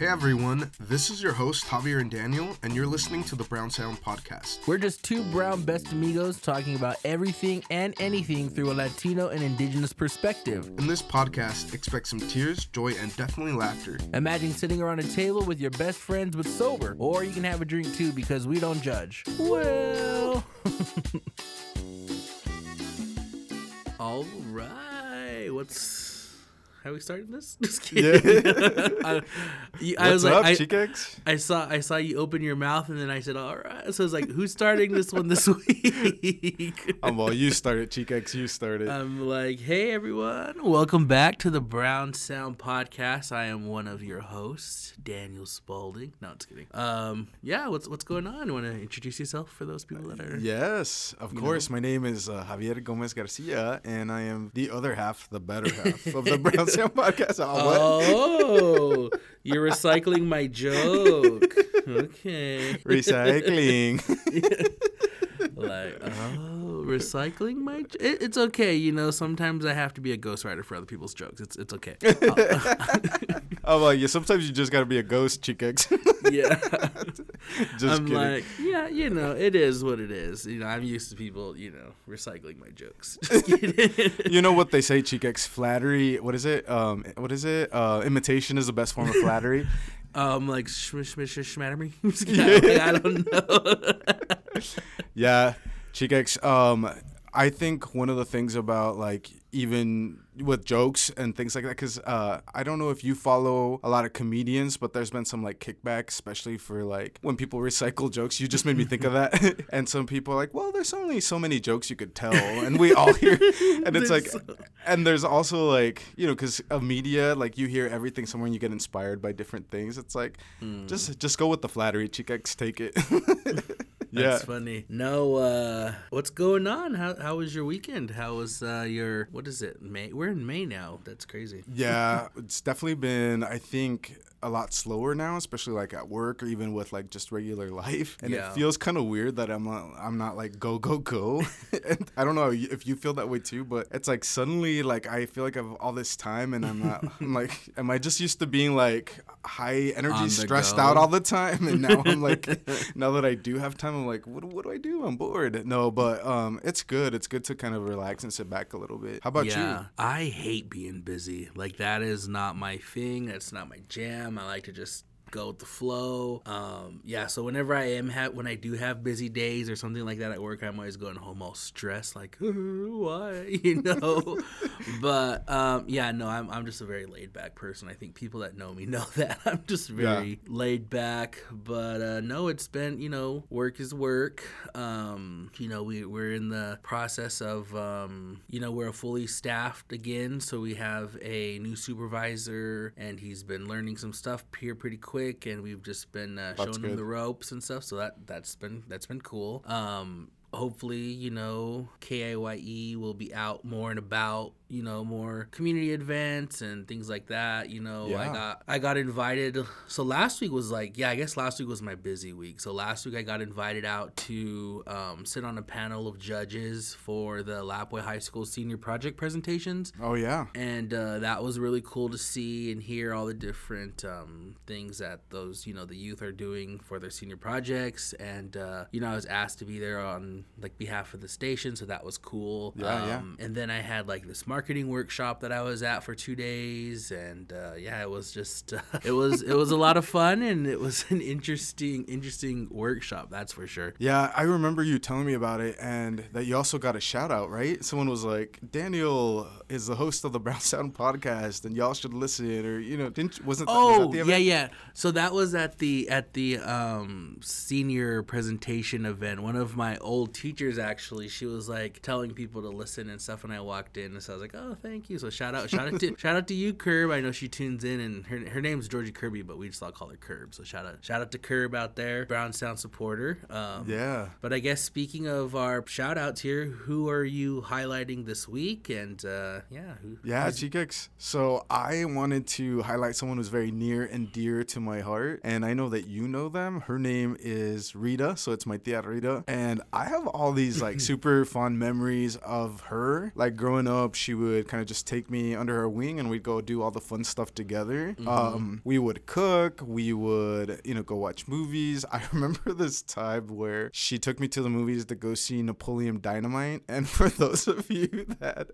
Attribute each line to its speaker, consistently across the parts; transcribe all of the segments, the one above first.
Speaker 1: Hey everyone, this is your host Javier and Daniel, and you're listening to the Brown Sound Podcast.
Speaker 2: We're just two brown best amigos talking about everything and anything through a Latino and indigenous perspective.
Speaker 1: In this podcast, expect some tears, joy, and definitely laughter.
Speaker 2: Imagine sitting around a table with your best friends but sober, or you can have a drink too because we don't judge. Well. All right. What's how we started this? Just kidding. I, you- I was
Speaker 3: What's
Speaker 2: like,
Speaker 3: up,
Speaker 2: I, I saw I saw you open your mouth and then I said, "All right." So I was like, "Who's starting this one this week?"
Speaker 3: Um, well, you started, Chicx. You started.
Speaker 2: I'm like, "Hey everyone, welcome back to the Brown Sound Podcast. I am one of your hosts, Daniel Spalding. No, just kidding. Um, yeah, what's what's going on? You want to introduce yourself for those people that are?
Speaker 3: yes, of course. My name is uh, Javier Gomez Garcia, and I am the other half, the better half of the Brown Sound Podcast. Oh, what?
Speaker 2: Oh, you're recycling my joke. Okay.
Speaker 3: Recycling.
Speaker 2: like oh recycling my j- it, it's okay you know sometimes i have to be a ghostwriter for other people's jokes it's it's okay
Speaker 3: oh, well, yeah. Sometimes you just gotta be a ghost, Chicx.
Speaker 2: yeah
Speaker 3: just
Speaker 2: i'm
Speaker 3: kidding.
Speaker 2: like yeah you know it is what it is you know i'm used to people you know recycling my jokes
Speaker 3: you know what they say, Chicx? Flattery. What is it? Um, what is it? Uh, imitation is the best form of flattery.
Speaker 2: um like shmish shmish shmatter me Just i don't know
Speaker 3: Yeah, Chicx. Um, I think one of the things about like even with jokes and things like that, because uh, I don't know if you follow a lot of comedians, but there's been some like kickback, especially for like when people recycle jokes. You just made me think of that. and some people are like, well, there's only so many jokes you could tell, and we all hear, and it's like, and there's also like you know, because of media, like you hear everything somewhere and you get inspired by different things. It's like, just just go with the flattery, Chicx. Take it. Yeah.
Speaker 2: That's funny. No, uh, what's going on? How how was your weekend? How was uh, your what is it? May? We're in May now. That's crazy.
Speaker 3: Yeah, it's definitely been, I think, a lot slower now, especially like at work or even with like just regular life. And
Speaker 2: Yeah.
Speaker 3: it feels kind of weird that I'm not, I'm not like go go go. and I don't know if you feel that way too, but it's like suddenly like I feel like I have all this time and I'm not. I'm like, am I just used to being like high energy, stressed
Speaker 2: go.
Speaker 3: out all the time, and now I'm like, now that I do have time, I'm like, what, what do I do? I'm bored. No, but um, it's good. It's good to kind of relax and sit back a little bit. How about
Speaker 2: yeah,
Speaker 3: you?
Speaker 2: I hate being busy. Like that is not my thing. That's not my jam. I like to just go with the flow. Um, yeah. So whenever I am ha- when I do have busy days or something like that at work, I'm always going home all stressed, like why, you know. but um, yeah, no, I'm I'm just a very laid back person. I think people that know me know that I'm just very laid back. But uh, no, it's been you know work is work. Um, you know we we're in the process of um, you know we're fully staffed again, so we have a new supervisor and he's been learning some stuff here pretty quick, and we've just been uh, showing him
Speaker 3: good.
Speaker 2: the ropes and stuff. So that that's been that's been cool. Um, hopefully, you know, KIYE will be out more and about, you know, more community events and things like that. You know, I got I got invited. So last week was like, yeah, I guess last week was my busy week. So last week I got invited out to um, sit on a panel of judges for the Lapwai High School senior project presentations
Speaker 3: Oh yeah.
Speaker 2: and uh, that was really cool to see and hear all the different um, things that those you know the youth are doing for their senior projects and uh, you know i was asked to be there on like behalf of the station so that was cool
Speaker 3: Yeah, yeah.
Speaker 2: um, and then i had like this marketing workshop that i was at for two days and uh, yeah it was just uh, it was it was a lot of fun and it was an interesting interesting workshop that's for sure
Speaker 3: Yeah, I remember you telling me about it, and that you also got a shout out, right? Someone was like, "Daniel is the host of the Brown Sound podcast, and y'all should listen." Or you know, didn't wasn't that, was
Speaker 2: Oh
Speaker 3: the
Speaker 2: yeah, yeah. So that was at the at the um, senior presentation event. One of my old teachers actually, she was like telling people to listen and stuff. And I walked in, and so I was like, "Oh, thank you." So shout out, shout out to shout out to you, Curb. I know she tunes in, and her her name's Georgie Kirby, but we just all call her Curb. So shout out shout out to Curb out there, Brown Sound supporter. Um,
Speaker 3: Yeah.
Speaker 2: But I guess speaking of our shout outs here, who are you highlighting this week? And uh, yeah, who,
Speaker 3: Yeah. So I wanted to highlight someone who's very near and dear to my heart, and I know that you know them. Her name is Rita, so it's my tia Rita, and I have all these like super fond memories of her. Like growing up, she would kind of just take me under her wing and we'd go do all the fun stuff together. Um, we would cook, we would, you know, go watch movies. I remember this time where she took me to the movies to go see Napoleon Dynamite. And for those of you that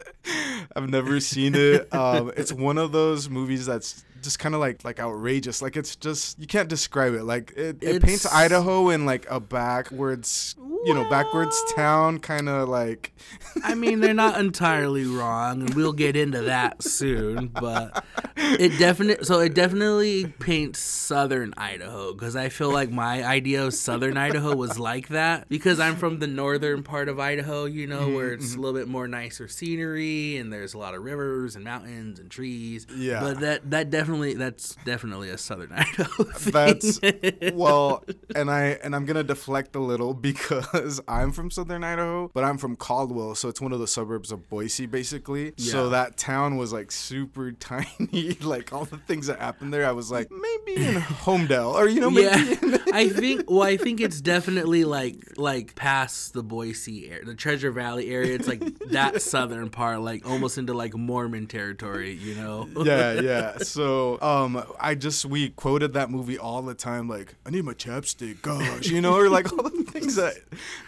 Speaker 3: have never seen it, um, it's one of those movies that's just kind of like like outrageous. Like it's just you can't describe it. Like it, it paints Idaho in like a backwards, you know, backwards town kind of like.
Speaker 2: I mean, they're not entirely wrong, and we'll get into that soon. But it definitely, so it definitely paints southern Idaho because I feel like my idea of southern Idaho was like that because I'm from the northern part of Idaho, you know, mm-hmm, where it's mm-hmm. a little bit more nicer scenery and there's a lot of rivers and mountains and trees.
Speaker 3: Yeah.
Speaker 2: but that that definitely that's definitely a southern Idaho. Thing.
Speaker 3: That's well, and I and I'm gonna deflect a little because I'm from Southern Idaho, but I'm from Caldwell, so it's one of the suburbs of Boise, basically. So that town was like super tiny. like all the things that happened there, I was like maybe in Homedale, or you know, maybe.
Speaker 2: yeah, I think. Well, I think it's definitely like like past the Boise area, the Treasure Valley area. It's like that southern part, like almost into like Mormon territory. You know?
Speaker 3: yeah, yeah. So, um, I just we quoted that movie all the time, like I need my chapstick, gosh, you know, or like all the things that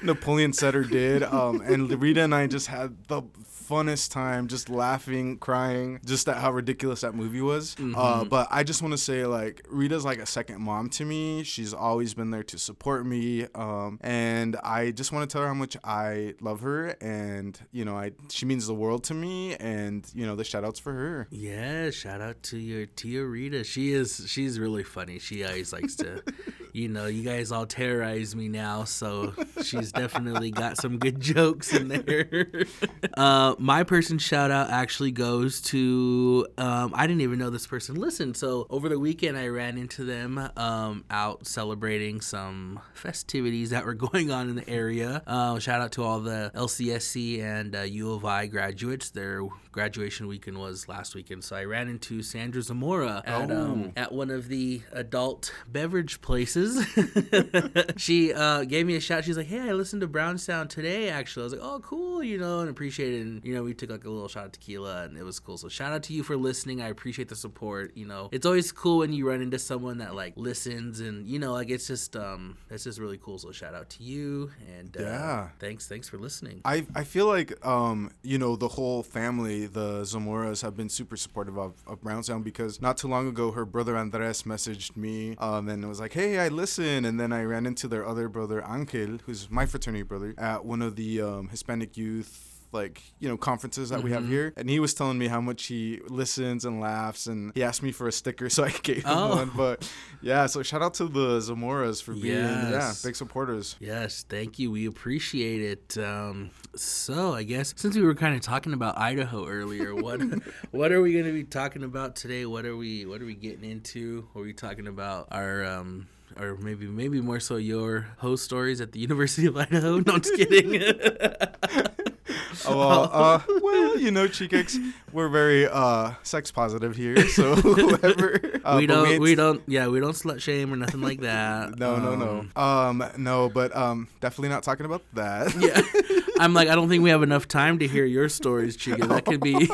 Speaker 3: Napoleon or did. Um, and Rita and I just had the funnest time, just laughing, crying, just at how ridiculous that movie was. Uh, but I just want to say, like, Rita's like a second mom to me. She's always been there to support me, um, and I just want to tell her how much I love her, and you know, I she means the world to me, and you know, the shout outs for her.
Speaker 2: Yeah, shout out to your Tia Rita. She is she's really funny. She always likes to you know, you guys all terrorize me now, so she's definitely got some good jokes in there. uh my person shout out actually goes to um I didn't even know this person listened. So over the weekend I ran into them um out celebrating some festivities that were going on in the area. Uh, shout out to all the LCSC and uh, U of I graduates. Their graduation weekend was last weekend, so I ran into Sandra Zamora at um, at one of the adult beverage places. she uh, gave me a shout. She's like, "Hey, I listened to Brown Sound today. Actually, I was like, oh, cool, you know, and appreciate it. And you know, we took like a little shot of tequila, and it was cool. So shout out to you for listening. I appreciate the support. You know, it's always cool when you run into someone that like listens, and you know, like it's just um, it's just really cool. So shout out to you, and uh,
Speaker 3: Yeah.
Speaker 2: thanks, thanks for listening.
Speaker 3: I, I feel like um you know the whole family the Zamoras have been super supportive of, of Brown Sound because not too long ago her brother Andres messaged me um and was like hey I listen and then I ran into their other brother Angel who's my fraternity brother at one of the um, Hispanic youth like you know conferences that we have here and he was telling me how much he listens and laughs and he asked me for a sticker so I gave him
Speaker 2: Oh.
Speaker 3: one but yeah so shout out to the Zamoras for being yeah big supporters
Speaker 2: Yes, thank you. We appreciate it. Um, so I guess since we were kind of talking about Idaho earlier, what what are we going to be talking about today? What are we what are we getting into? Are we talking about our um or maybe maybe more so your host stories at the University of Idaho? No, I'm just kidding.
Speaker 3: Oh, well, uh, well, you know, Chicx, we're very uh, sex positive here, so whoever. Uh,
Speaker 2: we don't
Speaker 3: ain't-
Speaker 2: we don't yeah we don't slut shame or nothing like that.
Speaker 3: No, no,
Speaker 2: Um,
Speaker 3: no. Um, no, but um, definitely not talking about that.
Speaker 2: Yeah, I'm like I don't think we have enough time to hear your stories, Chica. That could be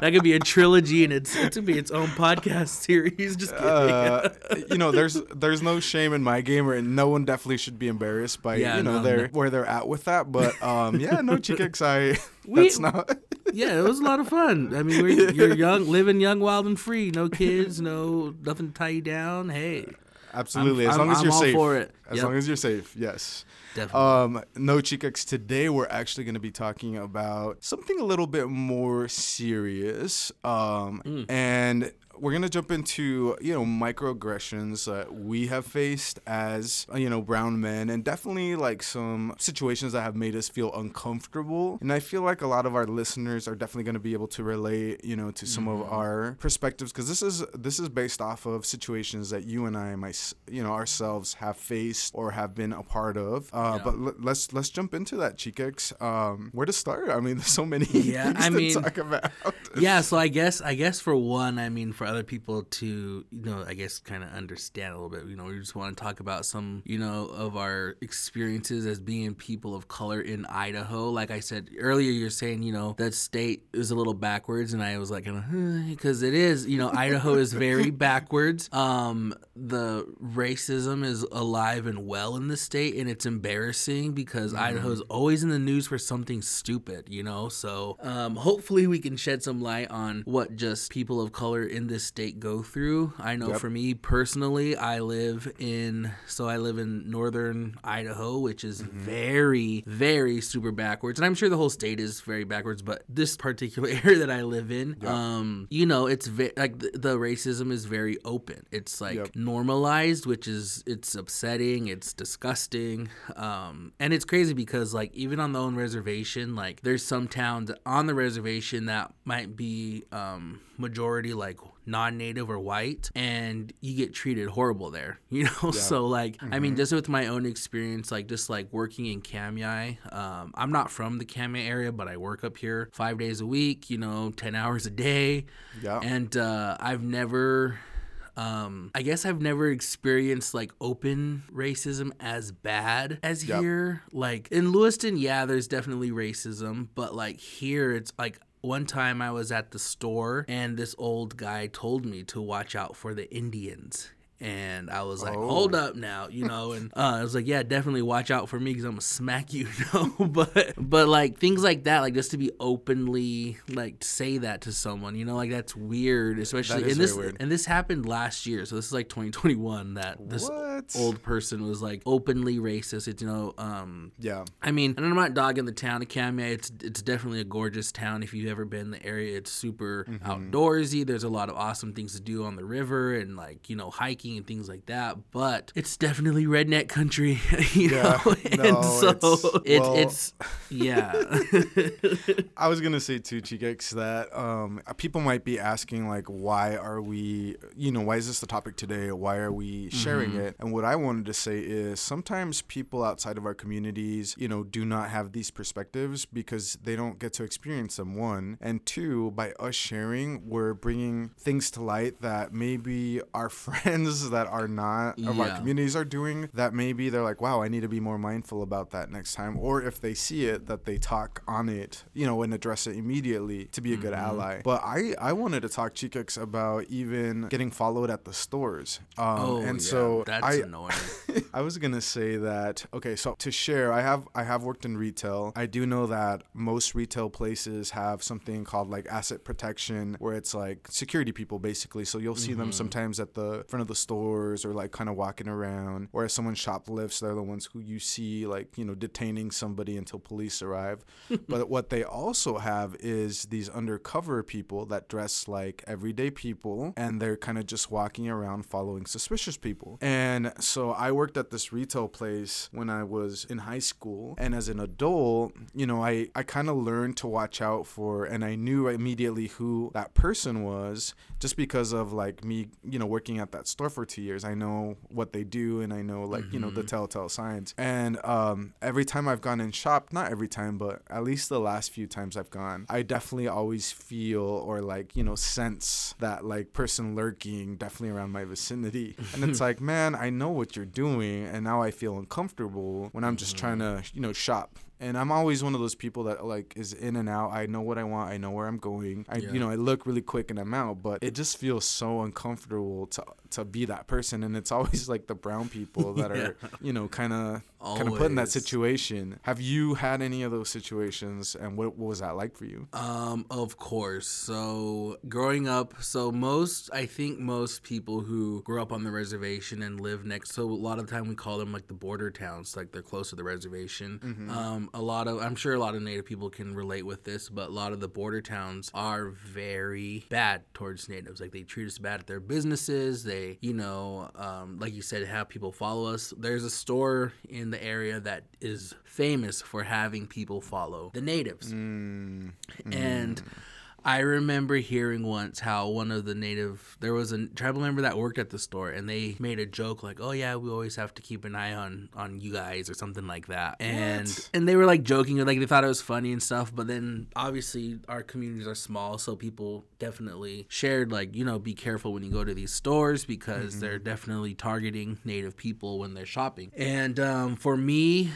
Speaker 2: that could be a trilogy and it's it could be its own podcast series. Just kidding.
Speaker 3: Uh, you know, there's there's no shame in my game, and no one definitely should be embarrassed by
Speaker 2: Yeah,
Speaker 3: you know
Speaker 2: no,
Speaker 3: their
Speaker 2: no.
Speaker 3: where they're at with that. But um, yeah, no, Chicx, I
Speaker 2: We-
Speaker 3: that's not.
Speaker 2: yeah, it was a lot of fun. I mean, we're, you're young, living young, wild, and free. No kids, no nothing to tie you down. Hey,
Speaker 3: Absolutely,
Speaker 2: I'm-
Speaker 3: as long as
Speaker 2: I'm
Speaker 3: you're
Speaker 2: all
Speaker 3: safe.
Speaker 2: for it.
Speaker 3: As
Speaker 2: Yep.
Speaker 3: long as you're safe, yes.
Speaker 2: definitely.
Speaker 3: Um, no, Chicx, today we're actually going to be talking about something a little bit more serious. Um,
Speaker 2: Mm.
Speaker 3: and we're going to jump into, you know, microaggressions that we have faced as, you know, brown men and definitely like some situations that have made us feel uncomfortable. And I feel like a lot of our listeners are definitely going to be able to relate, you know, to some of our perspectives because this is this is based off of situations that you and I, my, you know, ourselves have faced or have been a part of. Uh,
Speaker 2: Yeah.
Speaker 3: But l- let's let's jump into that, Chicx. Um, where to start? I mean, there's so many
Speaker 2: Yeah,
Speaker 3: things
Speaker 2: I
Speaker 3: to
Speaker 2: mean-
Speaker 3: talk about.
Speaker 2: yeah, so I guess I guess for one, I mean, for other people to, you know, I guess kind of understand a little bit. You know, we just want to talk about some, you know, of our experiences as being people of color in Idaho. Like I said earlier, you're saying, you know, that state is a little backwards, and I was like, because it is, you know, Idaho is very backwards. Um, the racism is alive and well in the state, and it's embarrassing because mm-hmm. Idaho is always in the news for something stupid, you know. So um, hopefully we can shed some light on what just people of color in this state go through. I know yep. for me personally, I live in so I live in northern Idaho, which is mm-hmm. very very super backwards, and I'm sure the whole state is very backwards. But this particular area that I live in, yep. um, you know, it's ve- like the, the, racism is very open. It's like yep. normalized, which is it's upsetting, it's disgusting, um, and it's crazy because like even on the own reservation, like there's some towns on the reservation that might be um, majority like non-native or white and you get treated horrible there you know yeah. so like mm-hmm. i mean mm-hmm. just with my own experience like just like working in Kamiah um, i'm not from the Kamiah area but i work up here five days a week you know 10 hours a day yeah and uh, i've never um, I guess I've never experienced like open racism as bad as yep. here. Like in Lewiston, yeah, there's definitely racism, but like here, it's like one time I was at the store and this old guy told me to watch out for the Indians and I was like, oh. "Hold up now," you know, and uh, I was like, "Yeah, definitely watch out for me because I'm gonna smack you," you know. but but like things like that, like just to be openly like say that to someone, you know, like that's weird, especially that and this weird. and this happened last year, so this is like 2021 that this what? old person was like openly racist. It's you know, um, yeah. I mean, and I'm not dogging the town of Kamiah. It's it's definitely a gorgeous town. If you've ever been in the area, it's super mm-hmm. outdoorsy. There's a lot of awesome things to do on the river and like you know hiking hiking and things like that, but it's definitely redneck country, you yeah, know. and no, so it's, well, it's yeah.
Speaker 3: I was gonna say too, Chicx, that um, people might be asking like, why are we, you know, why is this the topic today? Why are we sharing mm-hmm. it? And what I wanted to say is sometimes people outside of our communities, you know, do not have these perspectives because they don't get to experience them. One and two, by us sharing, we're bringing things to light that maybe our friends that are not of yeah. our communities are doing that maybe they're like, wow, I need to be more mindful about that next time. Or if they see it, that they talk on it, you know, and address it immediately to be a good mm-hmm. ally. But I, I wanted to talk Chicx about even getting followed at the stores. Um, oh, and yeah. so
Speaker 2: that's
Speaker 3: I,
Speaker 2: annoying.
Speaker 3: I was gonna say that okay, so to share, I have I have worked in retail. I do know that most retail places have something called like asset protection, where it's like security people basically. So you'll see mm-hmm. them sometimes at the front of the stores or like kind of walking around. Or if someone shoplifts, they're the ones who you see like, you know, detaining somebody until police arrive. but what they also have is these undercover people that dress like everyday people and they're kind of just walking around following suspicious people. And so I worked at this retail place when I was in high school. And as an adult, you know, I, I kind of learned to watch out for, and I knew immediately who that person was just because of like me, you know, working at that store for two years. I know what they do and I know like, mm-hmm. you know, the mm-hmm. telltale signs. And um, every time I've gone in shop, not every time, but at least the last few times I've gone, I definitely always feel or like, you know, sense that like person lurking definitely around my vicinity. and it's like, man, I know what you're doing and now I feel uncomfortable when I'm just mm-hmm. trying to, you know, shop and I'm always one of those people that like is in and out. I know what I want. I know where I'm going. I yeah. you know I look really quick and I'm out, but it just feels so uncomfortable to to be that person. And it's always like the brown people that yeah. are you know kind of kind of put in that situation. Have you had any of those situations, and what, what was that like for you?
Speaker 2: Um, of course. So growing up, so most I think most people who grew up on the reservation and live next, so a lot of the time we call them like the border towns, like they're close to the reservation. Mm-hmm. Um, a lot of I'm sure a lot of Native people can relate with this, but a lot of the border towns are very bad towards natives. Like they treat us bad at their businesses. They, you know, um, like you said, have people follow us. There's a store in the area that is famous for having people follow the natives, mm. and. I remember hearing once how one of the native there was a tribal member that worked at the store and they made a joke like, "Oh yeah, we always have to keep an eye on on you guys" or something like that. And
Speaker 3: What?
Speaker 2: and they were like joking, or like they thought it was funny and stuff. But then obviously our communities are small, so people definitely shared like you know be careful when you go to these stores because they're definitely targeting native people when they're shopping. And um, for me,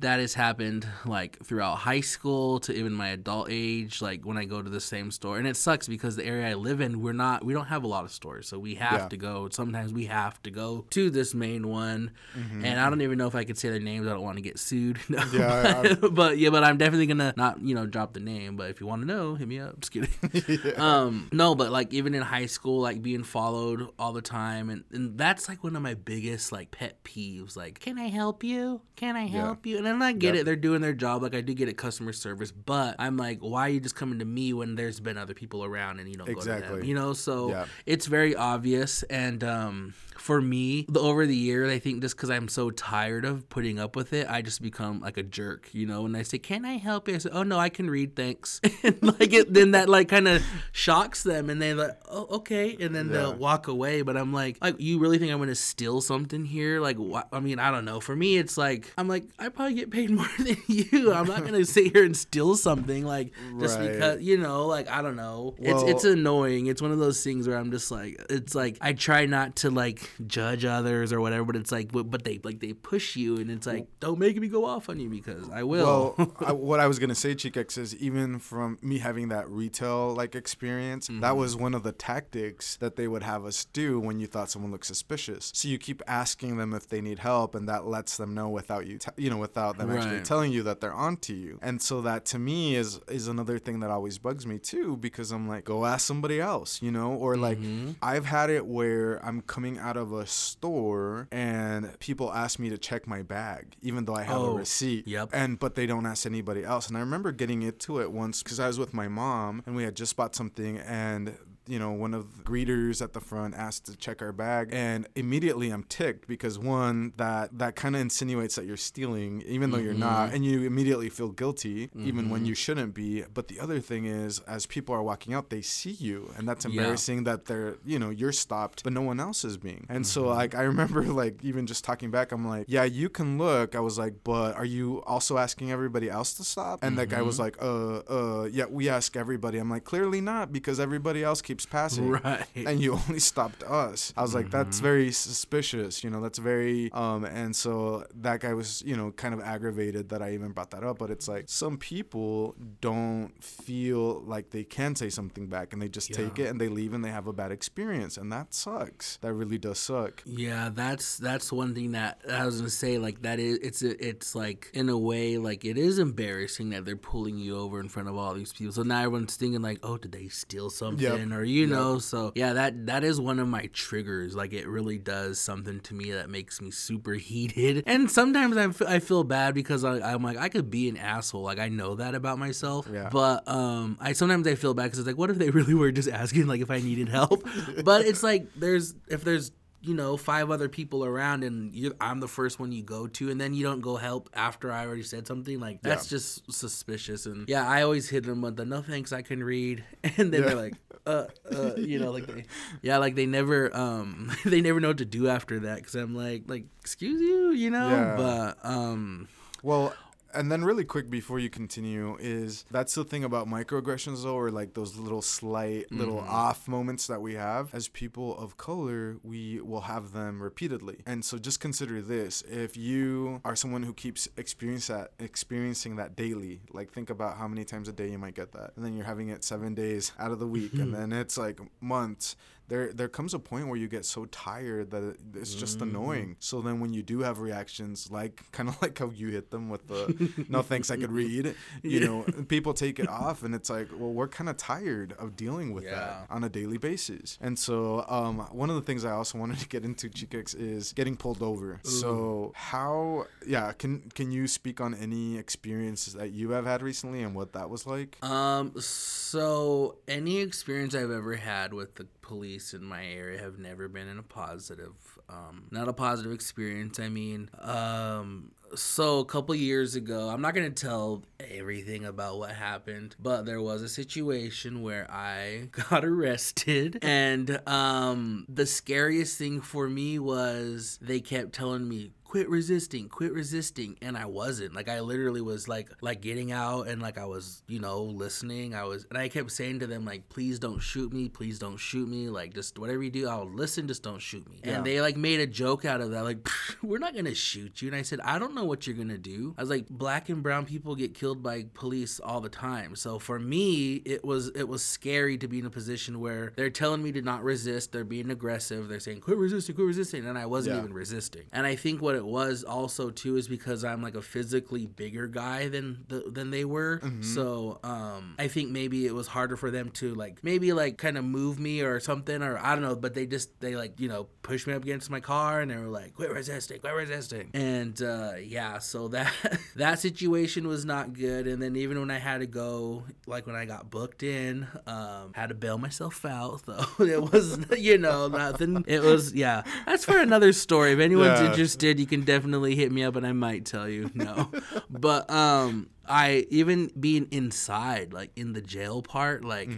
Speaker 2: that has happened like throughout high school to even my adult age like when i go to the same store. And it sucks because the area i live in we're not we don't have a lot of stores. So we have
Speaker 3: Yeah.
Speaker 2: to go sometimes we have to go to this main one. And i don't even know if i could say their names. I don't want to get sued. No,
Speaker 3: Yeah,
Speaker 2: but, but yeah but i'm definitely gonna not you know drop the name. But if you want to know hit me up. Just kidding. Um no but like even in high school like being followed all the time and, and that's like one of my biggest like pet peeves. Like can i help you? Can i help you and then i get
Speaker 3: Yep.
Speaker 2: it they're doing their job like i do get it customer service but i'm like why are you just coming to me when there's been other people around and you don't go to them
Speaker 3: Exactly.
Speaker 2: you know? So
Speaker 3: Yeah.
Speaker 2: it's very obvious and um for me the, over the years i think just because i'm so tired of putting up with it i just become like a jerk you know? When i say can i help you? I say oh no i can read thanks. And like it then that like kind of shocks them and they're like oh okay. And then they'll walk away but i'm like like you really think i'm gonna steal something here? Like wha- i mean i don't know. For me it's like i'm like i probably get paid more than you. I'm not gonna sit here and steal something like just
Speaker 3: Right.
Speaker 2: because you know like i don't know. It's
Speaker 3: Well-
Speaker 2: it's annoying. It's one of those things where i'm just like it's like i try not to like judge others or whatever but it's like but, they like they push you and it's like don't make me go off on you because i will.
Speaker 3: Well, I, what I was gonna say, Chicx, is even from me having that retail like experience, that mm-hmm. was one of the tactics that they would have us do when you thought someone looked suspicious. So you keep asking them if they need help, and that lets them know without you, t- you know, without them actually telling you that they're onto you. And so that to me is is another thing that always bugs me too, because I'm like, go ask somebody else, you know, or like
Speaker 2: Mm-hmm.
Speaker 3: I've had it where I'm coming out of a store and people ask me to check my bag, even though I have
Speaker 2: Oh,
Speaker 3: a receipt.
Speaker 2: yep.
Speaker 3: And but they don't ask anybody else. And I remember getting into it once because I was with my mom and we had just bought something and you know, one of the greeters at the front asked to check our bag, and immediately I'm ticked because one that that kind of insinuates that you're stealing, even though you're not, and you immediately feel guilty, even when you shouldn't be. But the other thing is, as people are walking out, they see you, and that's
Speaker 2: Yeah.
Speaker 3: embarrassing that they're, you know, you're stopped, but no one else is being. And so, like, I remember, like, even just talking back, I'm like, yeah, you can look. I was like, but are you also asking everybody else to stop? And that guy was like, uh, uh, yeah, we ask everybody. I'm like, clearly not, because everybody else keeps passing.
Speaker 2: Right.
Speaker 3: And you only stopped us. I was like, that's very suspicious. You know, that's very, um, and so that guy was, you know, kind of aggravated that I even brought that up. But it's like, some people don't feel like they can say something back and they just take it and they leave and they have a bad experience. And that sucks. That really does suck.
Speaker 2: Yeah, that's that's one thing that I was gonna say. Like that is it's it's like in a way like it is embarrassing that they're pulling you over in front of all these people. So now everyone's thinking like, oh, did they steal something or you know? So yeah, that that is one of my triggers. Like it really does something to me that makes me super heated. And sometimes I, f- I feel bad because I, I'm like I could be an asshole. Like I know that about myself.
Speaker 3: Yeah.
Speaker 2: But um, I sometimes I feel bad because it's like, what if they really were just asking like if I needed help? but it's like there's if there's you know five other people around and you I'm the first one you go to and then you don't go help after I already said something like that's
Speaker 3: Yeah.
Speaker 2: just suspicious and yeah I always hit them with the no thanks I can read and then
Speaker 3: Yeah.
Speaker 2: they're like uh uh you know like they, yeah like they never um they never know what to do after that because I'm like like excuse you you know
Speaker 3: Yeah.
Speaker 2: but um
Speaker 3: Well, and then really quick before you continue is that's the thing about microaggressions though, or like those little slight little mm-hmm. off moments that we have. As people of color, we will have them repeatedly. And so just consider this: if you are someone who keeps experience that experiencing that daily, like think about how many times a day you might get that, and then you're having it seven days out of the week, and then it's like months there there comes a point where you get so tired that it's just annoying. So then when you do have reactions like kind of like how you hit them with the no thanks I could read, you know, people take it off and it's like, well, we're kind of tired of dealing with
Speaker 2: Yeah.
Speaker 3: that on a daily basis. And so um one of the things I also wanted to get into Chicx is getting pulled over. So how yeah, can can you speak on any experiences that you have had recently and what that was like?
Speaker 2: Um, so any experience I've ever had with the police in my area have never been in a positive, um, not a positive experience. I mean, um, so a couple years ago, I'm not gonna tell everything about what happened, but there was a situation where I got arrested, and um, the scariest thing for me was they kept telling me quit resisting quit resisting and i wasn't. Like i literally was like like getting out and like i was you know listening. I was and i kept saying to them like please don't shoot me please don't shoot me like just whatever you do i'll listen just don't shoot me.
Speaker 3: Yeah.
Speaker 2: and they like made a joke out of that like we're not gonna shoot you. And i said i don't know what you're gonna do. I was like black and brown people get killed by police all the time. So for me it was it was scary to be in a position where they're telling me to not resist they're being aggressive they're saying quit resisting quit resisting and i wasn't
Speaker 3: Yeah.
Speaker 2: even resisting. And i think what it was also too is because i'm like a physically bigger guy than the, than they were. So um i think maybe it was harder for them to like maybe like kind of move me or something or i don't know but they just they like you know pushed me up against my car and they were like quit resisting quit resisting. And uh yeah so that that situation was not good. And then even when i had to go like when i got booked in um had to bail myself out though. It was you know nothing. It was yeah. That's for another story. If anyone's
Speaker 3: Yeah.
Speaker 2: interested you can definitely hit me up and i might tell you no. But um I even being inside, like in the jail part, like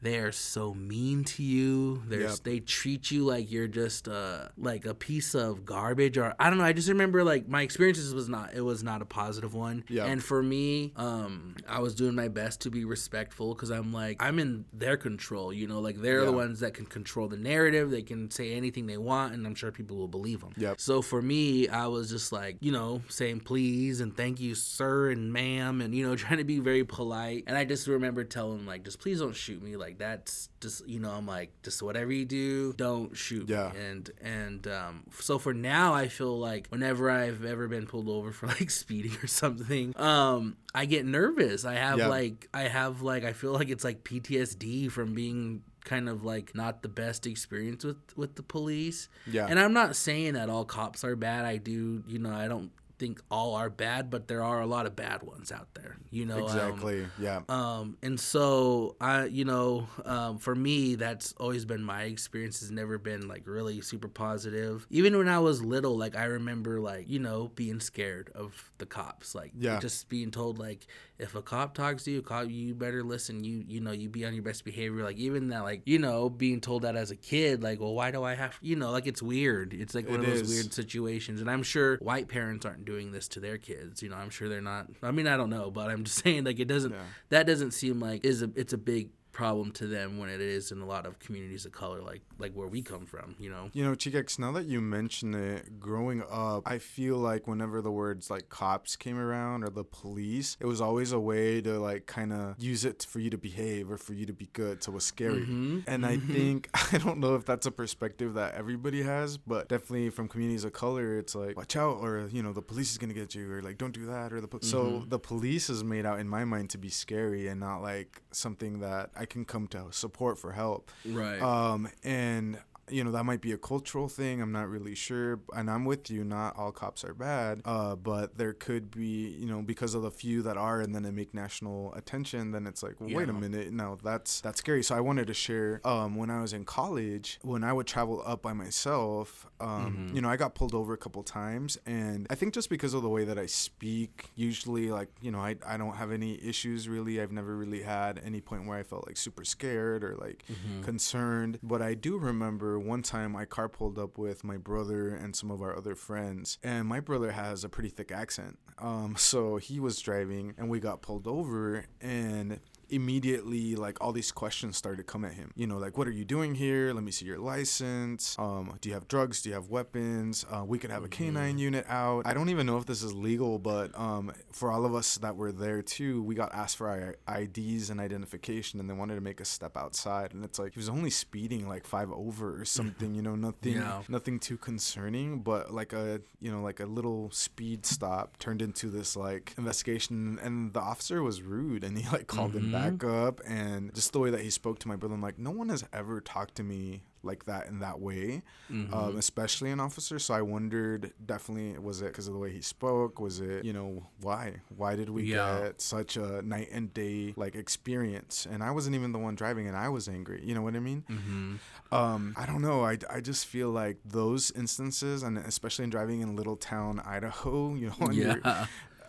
Speaker 2: they are so mean to you. There's
Speaker 3: Yep.
Speaker 2: they treat you like you're just uh like a piece of garbage or I don't know. I just remember like my experiences was not it was not a positive one. And for me, um, I was doing my best to be respectful because I'm like I'm in their control. You know, like they're the ones that can control the narrative. They can say anything they want, and I'm sure people will believe them.
Speaker 3: Yep.
Speaker 2: So for me, I was just like, you know, saying please and thank you, sir and ma'am, and you know, trying to be very polite. And I just remember telling them like, just please don't shoot me. Like that's just, you know, I'm like, just whatever you do, don't shoot
Speaker 3: Yeah.
Speaker 2: me. And and um, so for now, I feel like whenever I've ever been pulled over for like speeding or something, um, I get nervous. I have
Speaker 3: Yeah.
Speaker 2: like, I have like, I feel like it's like PTSD from being kind of like not the best experience with with the police
Speaker 3: Yeah.
Speaker 2: and i'm not saying that all cops are bad i do you know i don't think all are bad but there are a lot of bad ones out there you know um,
Speaker 3: exactly. yeah.
Speaker 2: um, and so I, you know, um, for me, that's always been my experience. Has never been like really super positive. Even when I was little, like I remember, like you know, being scared of the cops. Like
Speaker 3: Yeah.
Speaker 2: just being told, like if a cop talks to you, cop, you better listen. You, you know, you be on your best behavior. Like even that, like you know, being told that as a kid, like, well, why do I have, you know, like it's weird. It's like one
Speaker 3: It
Speaker 2: of those
Speaker 3: is.
Speaker 2: weird situations. And I'm sure white parents aren't doing this to their kids. You know, I'm sure they're not. I mean, I don't know, but I'm just saying, like, it doesn't.
Speaker 3: Yeah.
Speaker 2: That doesn't seem like is a. It's a big problem to them when it is in a lot of communities of color, like like where we come from. You know.
Speaker 3: You know, Chicx, now that you mention it, growing up, I feel like whenever the words like cops came around or the police, it was always a way to like kind of use it for you to behave or for you to be good. So it was scary.
Speaker 2: Mhm,
Speaker 3: And I think, I don't know if that's a perspective that everybody has, but definitely from communities of color, it's like, watch out, or, you know, the police is going to get you, or like, don't do that, or the. Po-. So
Speaker 2: Mhm.
Speaker 3: the police is made out in my mind to be scary and not like something that I can come to support for help.
Speaker 2: Right.
Speaker 3: Um, and you know that might be a cultural thing. I'm not really sure, and I'm with you. Not all cops are bad, uh, but there could be, you know, because of the few that are, and then they make national attention. Then it's like, well, wait a minute, no, that's that's scary. So I wanted to share. Um, when I was in college, when I would travel up by myself, um,
Speaker 2: Mhm.
Speaker 3: you know, I got pulled over a couple times, and I think just because of the way that I speak, usually, like, you know, I I don't have any issues really. I've never really had any point where I felt like super scared or like
Speaker 2: Mhm.
Speaker 3: concerned. But I do remember one time I carpooled up with my brother and some of our other friends, and my brother has a pretty thick accent. Um, so he was driving, and we got pulled over, and immediately like all these questions started coming at him. You know like what are you doing here? Let me see your license. Um do you have drugs? Do you have weapons? Uh, we could have a canine unit out. I don't even know if this is legal but um for all of us that were there too we got asked for our ids and identification and they wanted to make us step outside and it's like he was only speeding like five over or something you know nothing
Speaker 2: Yeah.
Speaker 3: nothing too concerning but like a you know like a little speed stop turned into this like investigation and the officer was rude and he like called him
Speaker 2: Mhm.
Speaker 3: Back up and just the way that he spoke to my brother i'm like no one has ever talked to me like that in that way,
Speaker 2: Mm-hmm.
Speaker 3: um, especially an officer. So I wondered, definitely, was it because of the way he spoke? Was it, you know, why? Why did we
Speaker 2: Yeah.
Speaker 3: get such a night and day like experience? And I wasn't even the one driving, and I was angry. You know what I mean?
Speaker 2: Mm-hmm.
Speaker 3: Um, I don't know. I, I just feel like those instances, and especially in driving in little town Idaho, you know, when you're
Speaker 2: Yeah.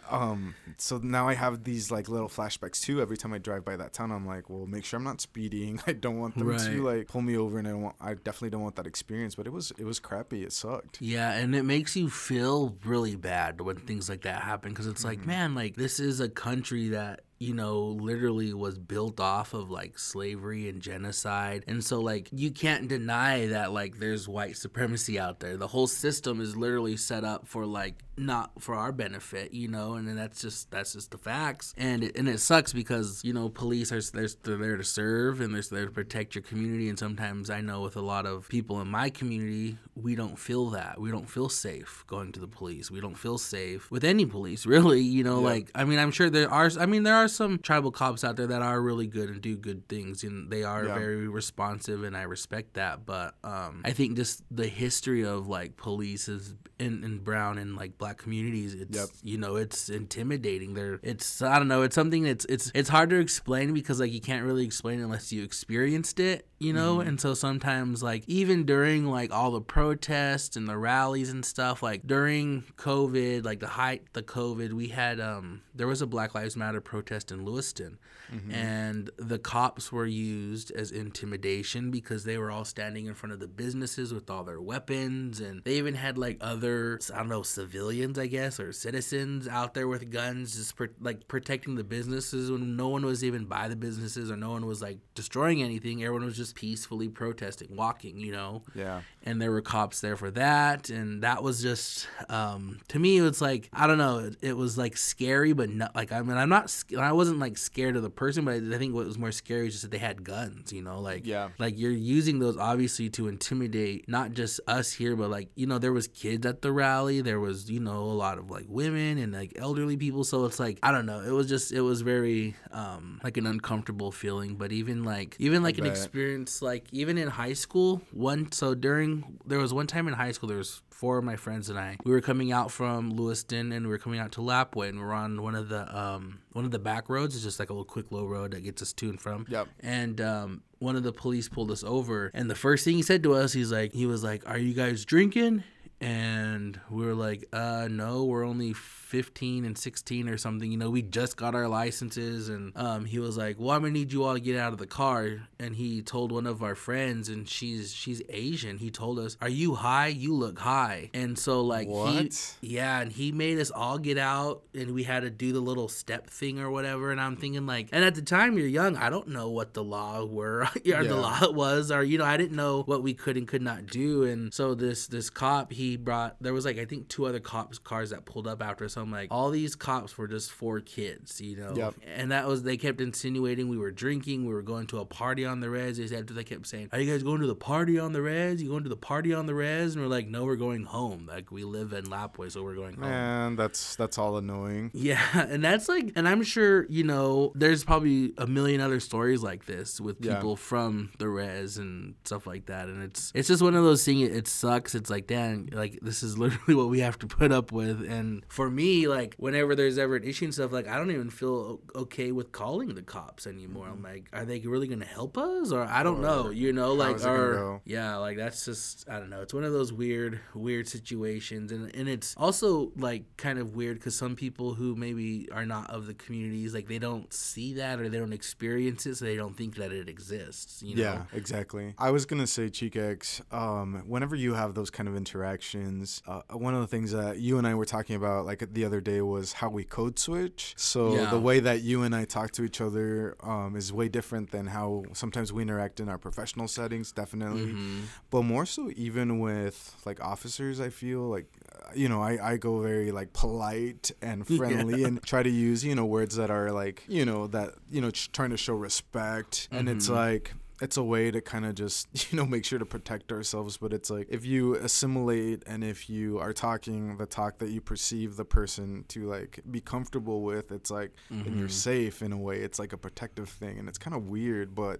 Speaker 3: Um so now i have these like little flashbacks too. Every time i drive by that town i'm like well make sure i'm not speeding. I don't want them
Speaker 2: Right.
Speaker 3: to like pull me over and i don't want i definitely don't want that experience but it was it was crappy. It sucked.
Speaker 2: Yeah, and it makes you feel really bad when things like that happen because it's like, man, like this is a country that you know literally was built off of like slavery and genocide, and so like you can't deny that like there's white supremacy out there. The whole system is literally set up for like not for our benefit, you know, and then that's just that's just the facts, and it, and it sucks because you know police are they're, they're there to serve and they're there to protect your community, and sometimes I know with a lot of people in my community, we don't feel that we don't feel safe going to the police. We don't feel safe with any police, really. You know, like I mean, I'm sure there are. I mean, there are some tribal cops out there that are really good and do good things, and they are
Speaker 3: Yeah.
Speaker 2: very responsive, and I respect that. But um, I think just the history of like police is in, in brown and like black communities, it's
Speaker 3: Yep.
Speaker 2: you know, it's intimidating. There, it's I don't know, it's something that's it's it's hard to explain because like you can't really explain it unless you experienced it, you know. And so sometimes like even during like all the protests and the rallies and stuff, like during COVID, like the height the COVID, we had um there was a Black Lives Matter protest in Lewiston, mm-hmm. and the cops were used as intimidation because they were all standing in front of the businesses with all their weapons, and they even had like other I don't know civilians, I guess, or citizens out there with guns, just like protecting the businesses when no one was even by the businesses or no one was like destroying anything. Everyone was just peacefully protesting, walking, you know?
Speaker 3: Yeah
Speaker 2: and there were cops there for that and that was just um to me it was like i don't know it, it was like scary but not like i mean i'm not i wasn't like scared of the person but i think what was more scary is just that they had guns you know like
Speaker 3: Yeah.
Speaker 2: like you're using those obviously to intimidate not just us here but like you know there was kids at the rally there was you know a lot of like women and like elderly people so it's like i don't know it was just it was very um like an uncomfortable feeling but even like even like an experience like even in high school one so during there was one time in high school there was four of my friends and I we were coming out from Lewiston and we were coming out to Lapwai and we're on one of the um one of the back roads. It's just like a little quick low road that gets us to and from.
Speaker 3: Yep.
Speaker 2: and um one of the police pulled us over and the first thing he said to us he's like he was like are you guys drinking? And we were like uh no we're only 15 and 16 or something you know we just got our licenses and um he was like well i'm gonna need you all to get out of the car. And he told one of our friends and she's she's asian. He told us are you high? You look high. And so like he
Speaker 3: What?
Speaker 2: yeah and he made us all get out and we had to do the little step thing or whatever. And i'm thinking like and at the time you're young i don't know what the law were or the law was or you know i didn't know what we could and could not do. And so this this cop he brought there was like i think two other cops cars that pulled up after us i'm like all these cops were just for kids you know
Speaker 3: Yep.
Speaker 2: and that was they kept insinuating we were drinking we were going to a party on the res they said they kept saying are you guys going to the party on the res you going to the party on the res and we're like no we're going home like we live in lapwai so we're going home
Speaker 3: man that's that's all annoying
Speaker 2: yeah, and that's like, and I'm sure you know, there's probably a million other stories like this with
Speaker 3: Yeah.
Speaker 2: people from the res and stuff like that, and it's it's just one of those things. It, it sucks. It's like, damn, like this is literally what we have to put up with. And for me, like whenever there's ever an issue and stuff, like I don't even feel okay with calling the cops anymore. I'm like, are they really gonna help us, or I don't know, you know, like, or yeah, like that's just I don't know. It's one of those weird, weird situations, and and it's also like kind of weird because some people who maybe are not of the communities, like they don't see that or they don't experience it, so they don't think that it exists. You know?
Speaker 3: Yeah, exactly. I was gonna say, Chicx, um, whenever you have those kind of interactions, uh, one of the things that you and I were talking about, like the other day, was how we code switch. So
Speaker 2: Yeah.
Speaker 3: the way that you and I talk to each other um, is way different than how sometimes we interact in our professional settings. Definitely,
Speaker 2: Mm-hmm.
Speaker 3: but more so even with like officers. I feel like uh, you know I, I go very like polite and friendly and try to use you know words that are like you know that you know trying to show respect and it's
Speaker 2: Mhm.
Speaker 3: like it's a way to kind of just you know make sure to protect ourselves but it's like if you assimilate and if you are talking the talk that you perceive the person to like be comfortable with it's like and you're
Speaker 2: Mhm.
Speaker 3: safe in a way it's like a protective thing and it's kind of weird but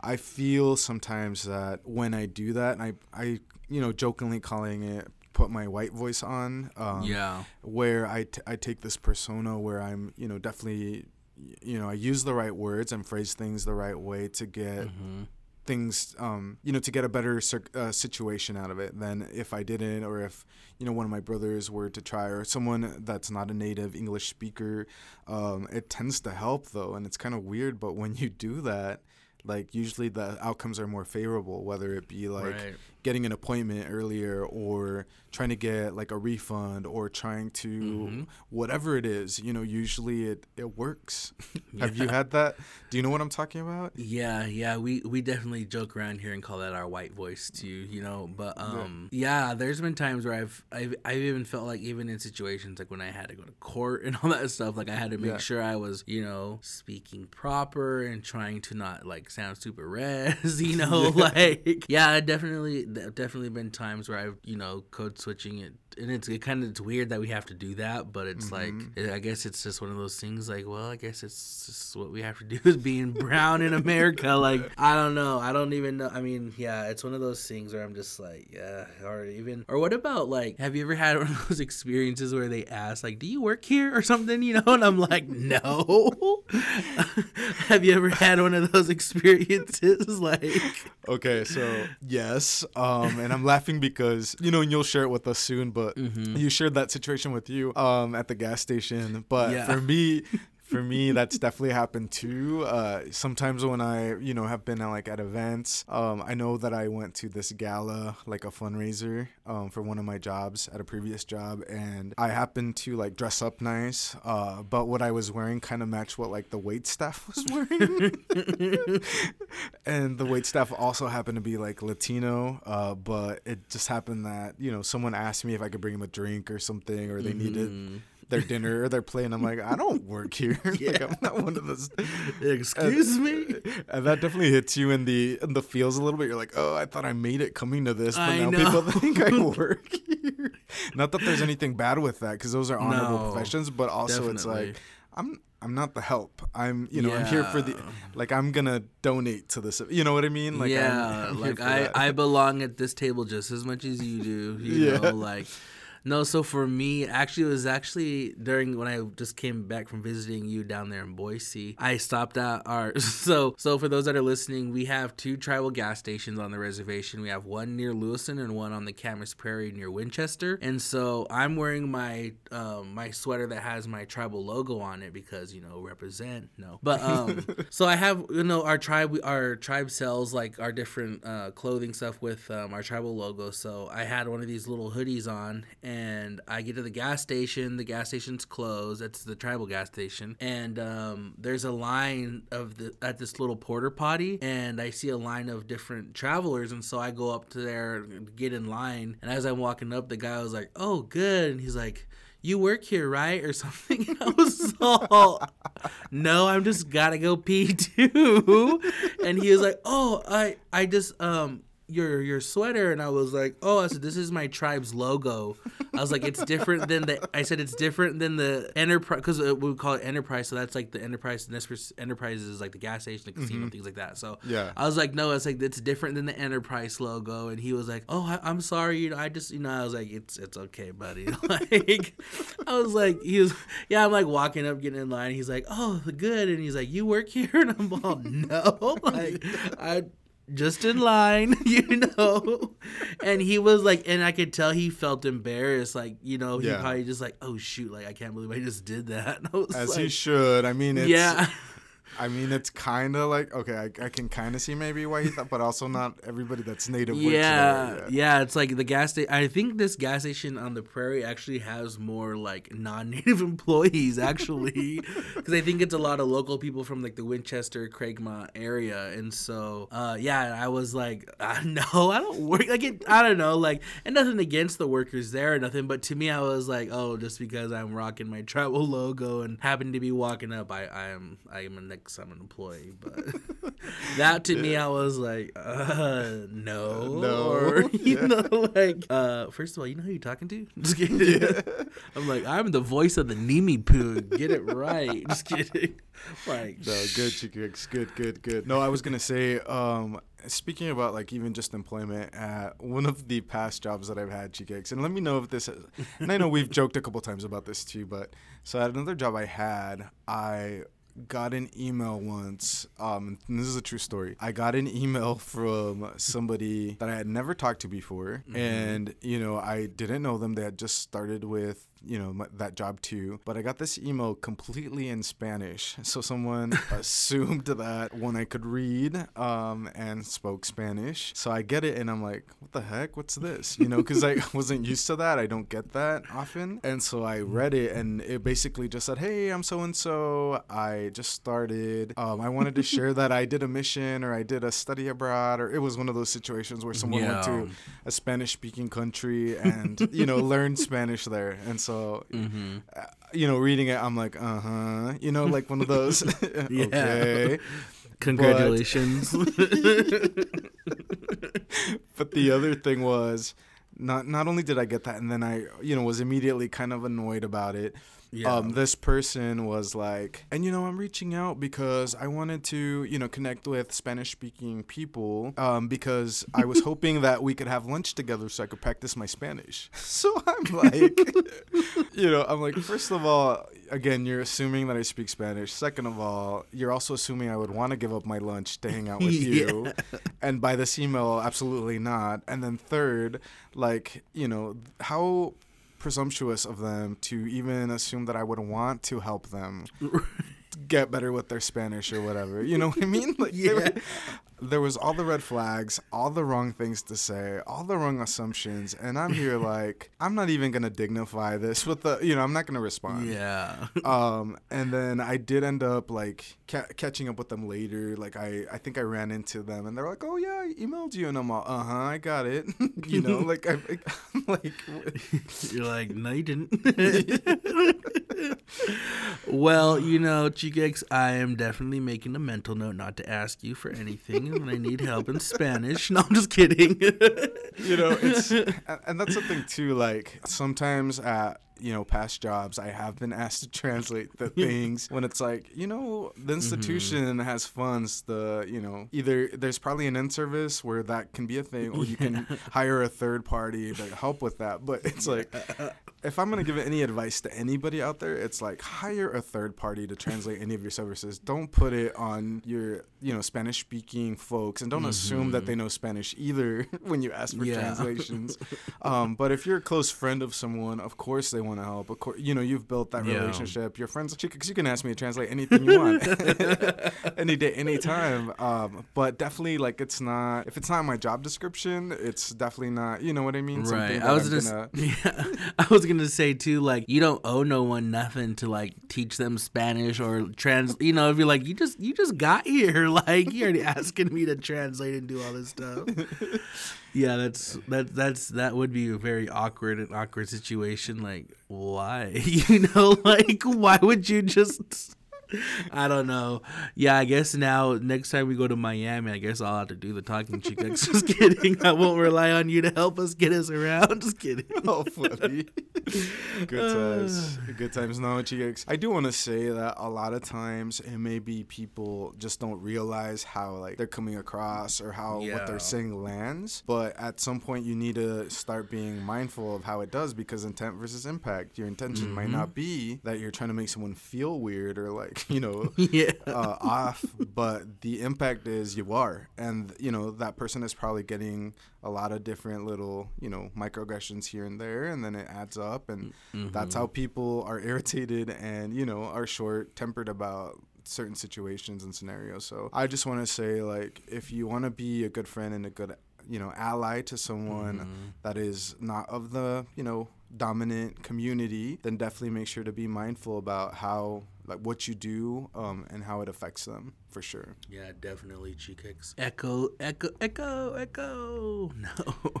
Speaker 3: I feel sometimes that when I do that, and I I you know jokingly calling it put my white voice on. Um,
Speaker 2: yeah.
Speaker 3: Where I, t- I take this persona where I'm you know definitely you know I use the right words and phrase things the right way to get.
Speaker 2: Mm-hmm.
Speaker 3: Things, um, you know, to get a better uh, situation out of it than if I didn't, or if you know one of my brothers were to try, or someone that's not a native English speaker. Um, it tends to help though, and it's kind of weird. But when you do that, like usually the outcomes are more favorable, whether it be like
Speaker 2: Right.
Speaker 3: Getting an appointment earlier or trying to get like a refund or trying to
Speaker 2: Mhm.
Speaker 3: whatever it is you know usually it it works have you had that do you know what i'm talking about
Speaker 2: Yeah, yeah, we we definitely joke around here and call that our white voice too, you know. But um, yeah, there's been times where I've I've I've even felt like even in situations like when I had to go to court and all that stuff, like I had to make
Speaker 3: Yeah.
Speaker 2: sure I was you know speaking proper and trying to not like sound super res, you know, like yeah, definitely there have definitely been times where I've you know code switching it, and it's it kind of it's weird that we have to do that, but it's like I guess it's just one of those things like well I guess it's just what we have to do is being brown in America. Like I don't know, I don't even know. I mean, yeah, it's one of those things where I'm just like yeah, or even or what about like have you ever had one of those experiences where they ask like do you work here or something, you know, and I'm like no. have you ever had one of those experiences like
Speaker 3: okay so yes um and i'm laughing because you know and you'll share it with us soon but you shared that situation with you um at the gas station but
Speaker 2: Yeah.
Speaker 3: for me for me that's definitely happened too uh sometimes when i you know have been at, like at events um i know that i went to this gala like a fundraiser um for one of my jobs at a previous job and i happened to like dress up nice uh but what i was wearing kind of matched what like the wait staff was wearing and the wait staff also happened to be like Latino, uh, but it just happened that you know someone asked me if I could bring them a drink or something, or they
Speaker 2: Mm-hmm.
Speaker 3: needed their dinner or their plate, and I'm like, I don't work here. like I'm not one of those.
Speaker 2: excuse me
Speaker 3: And that definitely hits you in the in the feels a little bit. You're like, oh, I thought I made it coming to this, but
Speaker 2: I
Speaker 3: now
Speaker 2: know.
Speaker 3: people think I work here. Not that there's anything bad with that, because those are honorable
Speaker 2: No,
Speaker 3: professions, but also it's like I'm I'm not the help. I'm you know I'm here for the like I'm gonna donate to this. You know what I mean? Like I'm-
Speaker 2: yeah,
Speaker 3: I'm
Speaker 2: like I,
Speaker 3: that.
Speaker 2: I belong at this table just as much as you do. You
Speaker 3: Yeah.
Speaker 2: know, like no. So for me, actually, it was actually during when I just came back from visiting you down there in Boise. I stopped at our so so for those that are listening, we have two tribal gas stations on the reservation. We have one near Lewiston and one on the Camas Prairie near Winchester. And so I'm wearing my um, my sweater that has my tribal logo on it because you know represent. No, but um, so I have you know our tribe our tribe sells like our different uh, clothing stuff with um, our tribal logo. So I had one of these little hoodies on, and I get to the gas station. The gas station's closed. It's the tribal gas station, and um, there's a line of the at this little porter potty, and I see a line of different travelers, and so I go up to there, get in line, and as I'm walking up, the guy was like, "Oh, good," and he's like you work here, right? Or something. I was all, no, I'm just gotta go pee too. And he was like, oh, I, I just, um, your your sweater and I was like, "Oh, I said this is my tribe's logo." I was like, "It's different than the." I said it's different than the enterprise because uh, we call it enterprise, so that's like the enterprise. The enterprise is like the gas station, the casino, mm-hmm. things like that. So
Speaker 3: Yeah.
Speaker 2: I was like, "No, it's like it's different than the enterprise logo." And he was like, "Oh, I, I'm sorry, you know, I just, you know, I was like, it's it's okay, buddy." like, I was like, he was, yeah, I'm like walking up, getting in line. He's like, "Oh, good," and he's like, "You work here?" And I'm all, "No, like I." just in line, you know. And he was like, and I could tell he felt embarrassed, like you know, he
Speaker 3: Yeah.
Speaker 2: probably just like, oh shoot, like I can't believe I just did that. And I was
Speaker 3: As
Speaker 2: like,
Speaker 3: he should. I mean, it's,
Speaker 2: yeah,
Speaker 3: I mean, it's kind of like okay, I, I can kind of see maybe why he thought, but also not everybody that's native.
Speaker 2: yeah, yeah. It's like the gas station. I think this gas station on the prairie actually has more like non-native employees actually, because I think it's a lot of local people from like the Winchester, Craigmont area, and so uh, yeah, I was like, uh, no, I don't work like it. I don't know, like, and nothing against the workers there or nothing, but to me, I was like, oh, just because I'm rocking my tribal logo and happen to be walking up, I I am I am a like, cause I'm an employee. But that to me, I was like, uh, no,
Speaker 3: No.
Speaker 2: or you
Speaker 3: Yeah.
Speaker 2: know, like, uh, first of all, you know who you're talking to? Just kidding. I'm like, I'm the voice of the Nimiipuu. Get it right. Just kidding. Like,
Speaker 3: No, good chicks. Good, good, good. No, I was gonna say, um, speaking about like even just employment at one of the past jobs that I've had, chicks, and let me know if this is, and I know we've joked a couple times about this too, but so at another job I had, I got an email once um this is a true story. I got an email from somebody that i had never talked to before and you know i didn't know them. They had just started with you know my, that job too but i got this email completely in spanish. So someone assumed that when i could read um and spoke spanish. So i get it and i'm like what the heck? What's this? You know because i wasn't used to that. I don't get that often. And so i read it and it basically just said hey i'm so and so i just started um, i wanted to share that i did a mission or i did a study abroad or it was one of those situations where someone went to a spanish speaking country and you know learned spanish there. And so
Speaker 2: mm-hmm.
Speaker 3: uh, you know reading it i'm like uh-huh you know like one of those okay
Speaker 2: congratulations.
Speaker 3: but the other thing was not not only did I get that and then I you know was immediately kind of annoyed about it.
Speaker 2: Yeah.
Speaker 3: Um, this person was like, and you know, I'm reaching out because I wanted to, you know, connect with Spanish speaking people um, because I was hoping that we could have lunch together so I could practice my Spanish. So I'm like, you know, I'm like, first of all, again, you're assuming that I speak Spanish. Second of all, you're also assuming I would want to give up my lunch to hang out with you. And by this email, absolutely not. And then third, like, you know, how presumptuous of them to even assume that I would want to help them get better with their Spanish or whatever. You know what I mean? Like were-
Speaker 2: Yeah.
Speaker 3: There was all the red flags, all the wrong things to say, all the wrong assumptions, and I'm here like I'm not even gonna dignify this with the you know I'm not gonna respond.
Speaker 2: yeah.
Speaker 3: Um, and then I did end up like ca- catching up with them later. Like I, I think I ran into them, and they're like, "Oh yeah, I emailed you," and I'm all, "Uh huh, I got it." you know, like I, I'm like,
Speaker 2: You're like, no, you didn't. well, you know, Chicx, I am definitely making a mental note not to ask you for anything when I need help in Spanish. No, I'm just kidding.
Speaker 3: you know, it's and and that's the thing too. Like sometimes at you know past jobs, I have been asked to translate the things when it's like you know the institution has funds. The you know either there's probably an in service where that can be a thing, or you can hire a third party to help with that. But it's like if I'm gonna give any advice to anybody out there, it's like hire a third party to translate any of your services. Don't put it on your you know Spanish speaking folks, and don't assume that they know Spanish either when you ask for
Speaker 2: Yeah.
Speaker 3: translations. um, but if you're a close friend of someone, of course they want to help. Of course, you know you've built that
Speaker 2: Yeah.
Speaker 3: relationship. Your friends, because you can ask me to translate anything you want, any day, anytime. Um, but definitely, like it's not if it's not my job description, it's definitely not. You know what I mean?
Speaker 2: right. I was just,
Speaker 3: I'm
Speaker 2: yeah, I was gonna say too, like you don't owe no one nothing to like teach them Spanish or trans. You know, if you're like you just you just got here, like you're already asking me to translate and do all this stuff. Yeah, that's that that's that would be a very awkward and awkward situation. Like, why? You know, like why would you just? I don't know. Yeah, I guess now next time we go to Miami, I guess I'll have to do the talking chick. Just kidding. I won't rely on you to help us get us around. Just kidding.
Speaker 3: Oh, funny. Good times. Good times. No, Chicx. I do want to say that a lot of times it may be people just don't realize how like they're coming across or how what they're saying lands. But at some point, you need to start being mindful of how it does because intent versus impact. Your intention might not be that you're trying to make someone feel weird or like you know
Speaker 2: Yeah.
Speaker 3: uh, off, but the impact is you are, and you know that person is probably getting a lot of different little you know microaggressions here and there, and then it adds up, and mm-hmm. that's how people are irritated and you know are short tempered about certain situations and scenarios. So I just want to say like if you want to be a good friend and a good you know ally to someone mm-hmm. that is not of the you know dominant community then definitely make sure to be mindful about how like what you do um, and how it affects them for sure.
Speaker 2: Yeah, definitely Chicx. Echo, echo, echo, echo. No.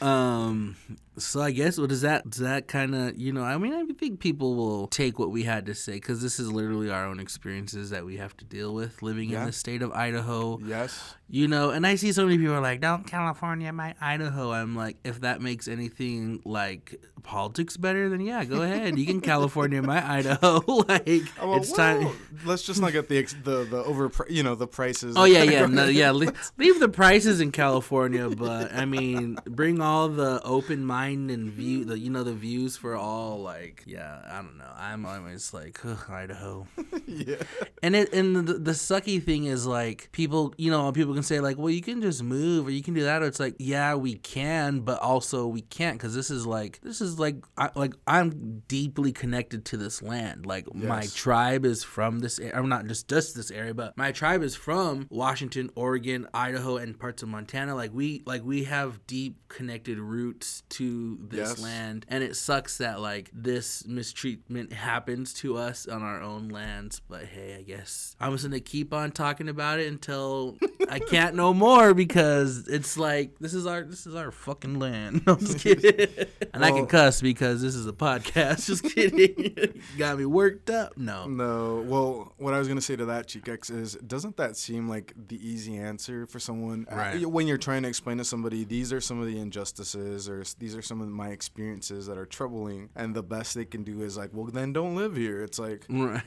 Speaker 2: um. So I guess what does that does that kind of you know I mean I think people will take what we had to say because this is literally our own experiences that we have to deal with living
Speaker 3: Yeah.
Speaker 2: in the state of Idaho.
Speaker 3: Yes.
Speaker 2: You know, and I see so many people are like, "Don't California my Idaho." I'm like, if that makes anything like politics better, then yeah, go ahead. You can California my Idaho. like
Speaker 3: Oh, well,
Speaker 2: it's time.
Speaker 3: let's just not get the the the over you know the prices.
Speaker 2: Oh yeah, yeah, no, yeah. le- Leave the prices in California, but I mean, bring all the open mind and view, the you know the views for all. Like, yeah, I don't know. I'm always like Idaho,
Speaker 3: yeah.
Speaker 2: and it and the, the sucky thing is like people, you know, people can say like, well, you can just move or you can do that. Or it's like, yeah, we can, but also we can't because this is like this is like I, like I'm deeply connected to this land. Like my tribe is from this area. I'm not just just this area, but my tribe is from Washington, Oregon, Idaho, and parts of Montana. Like we like we have deep connected roots to this
Speaker 3: Yes.
Speaker 2: land, and it sucks that like this mistreatment happens to us on our own lands. But hey, I guess I'm just gonna keep on talking about it until I can't no more because it's like this is our this is our fucking land. No, I'm just kidding. and I can cuss because this is a podcast. Just kidding. Got me worked up. No.
Speaker 3: No. Well, what I was gonna say to that, Chicx, is doesn't that seem like the easy answer for someone uh,
Speaker 2: Right.
Speaker 3: when you're trying to explain to somebody these are some of the injustices or these are some of my experiences that are troubling, and the best they can do is like, well, then don't live here. It's like,
Speaker 2: Right.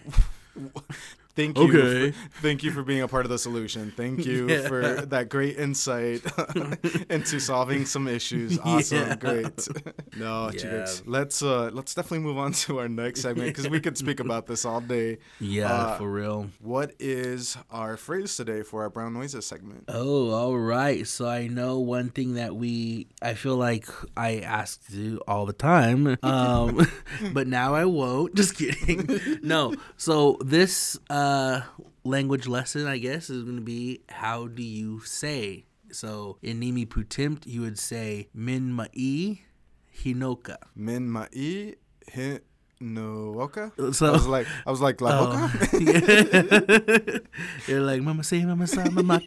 Speaker 3: thank you,
Speaker 2: Okay.
Speaker 3: for, thank you for being a part of the solution. Thank you
Speaker 2: Yeah.
Speaker 3: for that great insight into solving some issues. Awesome,
Speaker 2: Yeah.
Speaker 3: great. no,
Speaker 2: Yeah.
Speaker 3: Let's uh let's definitely move on to our next segment because we could speak about this all day.
Speaker 2: Yeah,
Speaker 3: Uh,
Speaker 2: for real.
Speaker 3: What is our phrase today for our brown noises segment?
Speaker 2: Oh, all right. So I know one thing that we, I feel like I ask you all the time, um, but now I won't. Just kidding. no. So this uh, language lesson, I guess, is going to be how do you say? So in Nimi Putimpt, you would say Min Ma'i Hinoka.
Speaker 3: Min ma'i hi no.
Speaker 2: So-
Speaker 3: I was like, I was like, la
Speaker 2: Oh.
Speaker 3: boca.
Speaker 2: You're like, Mama say, Mama sa, Mama.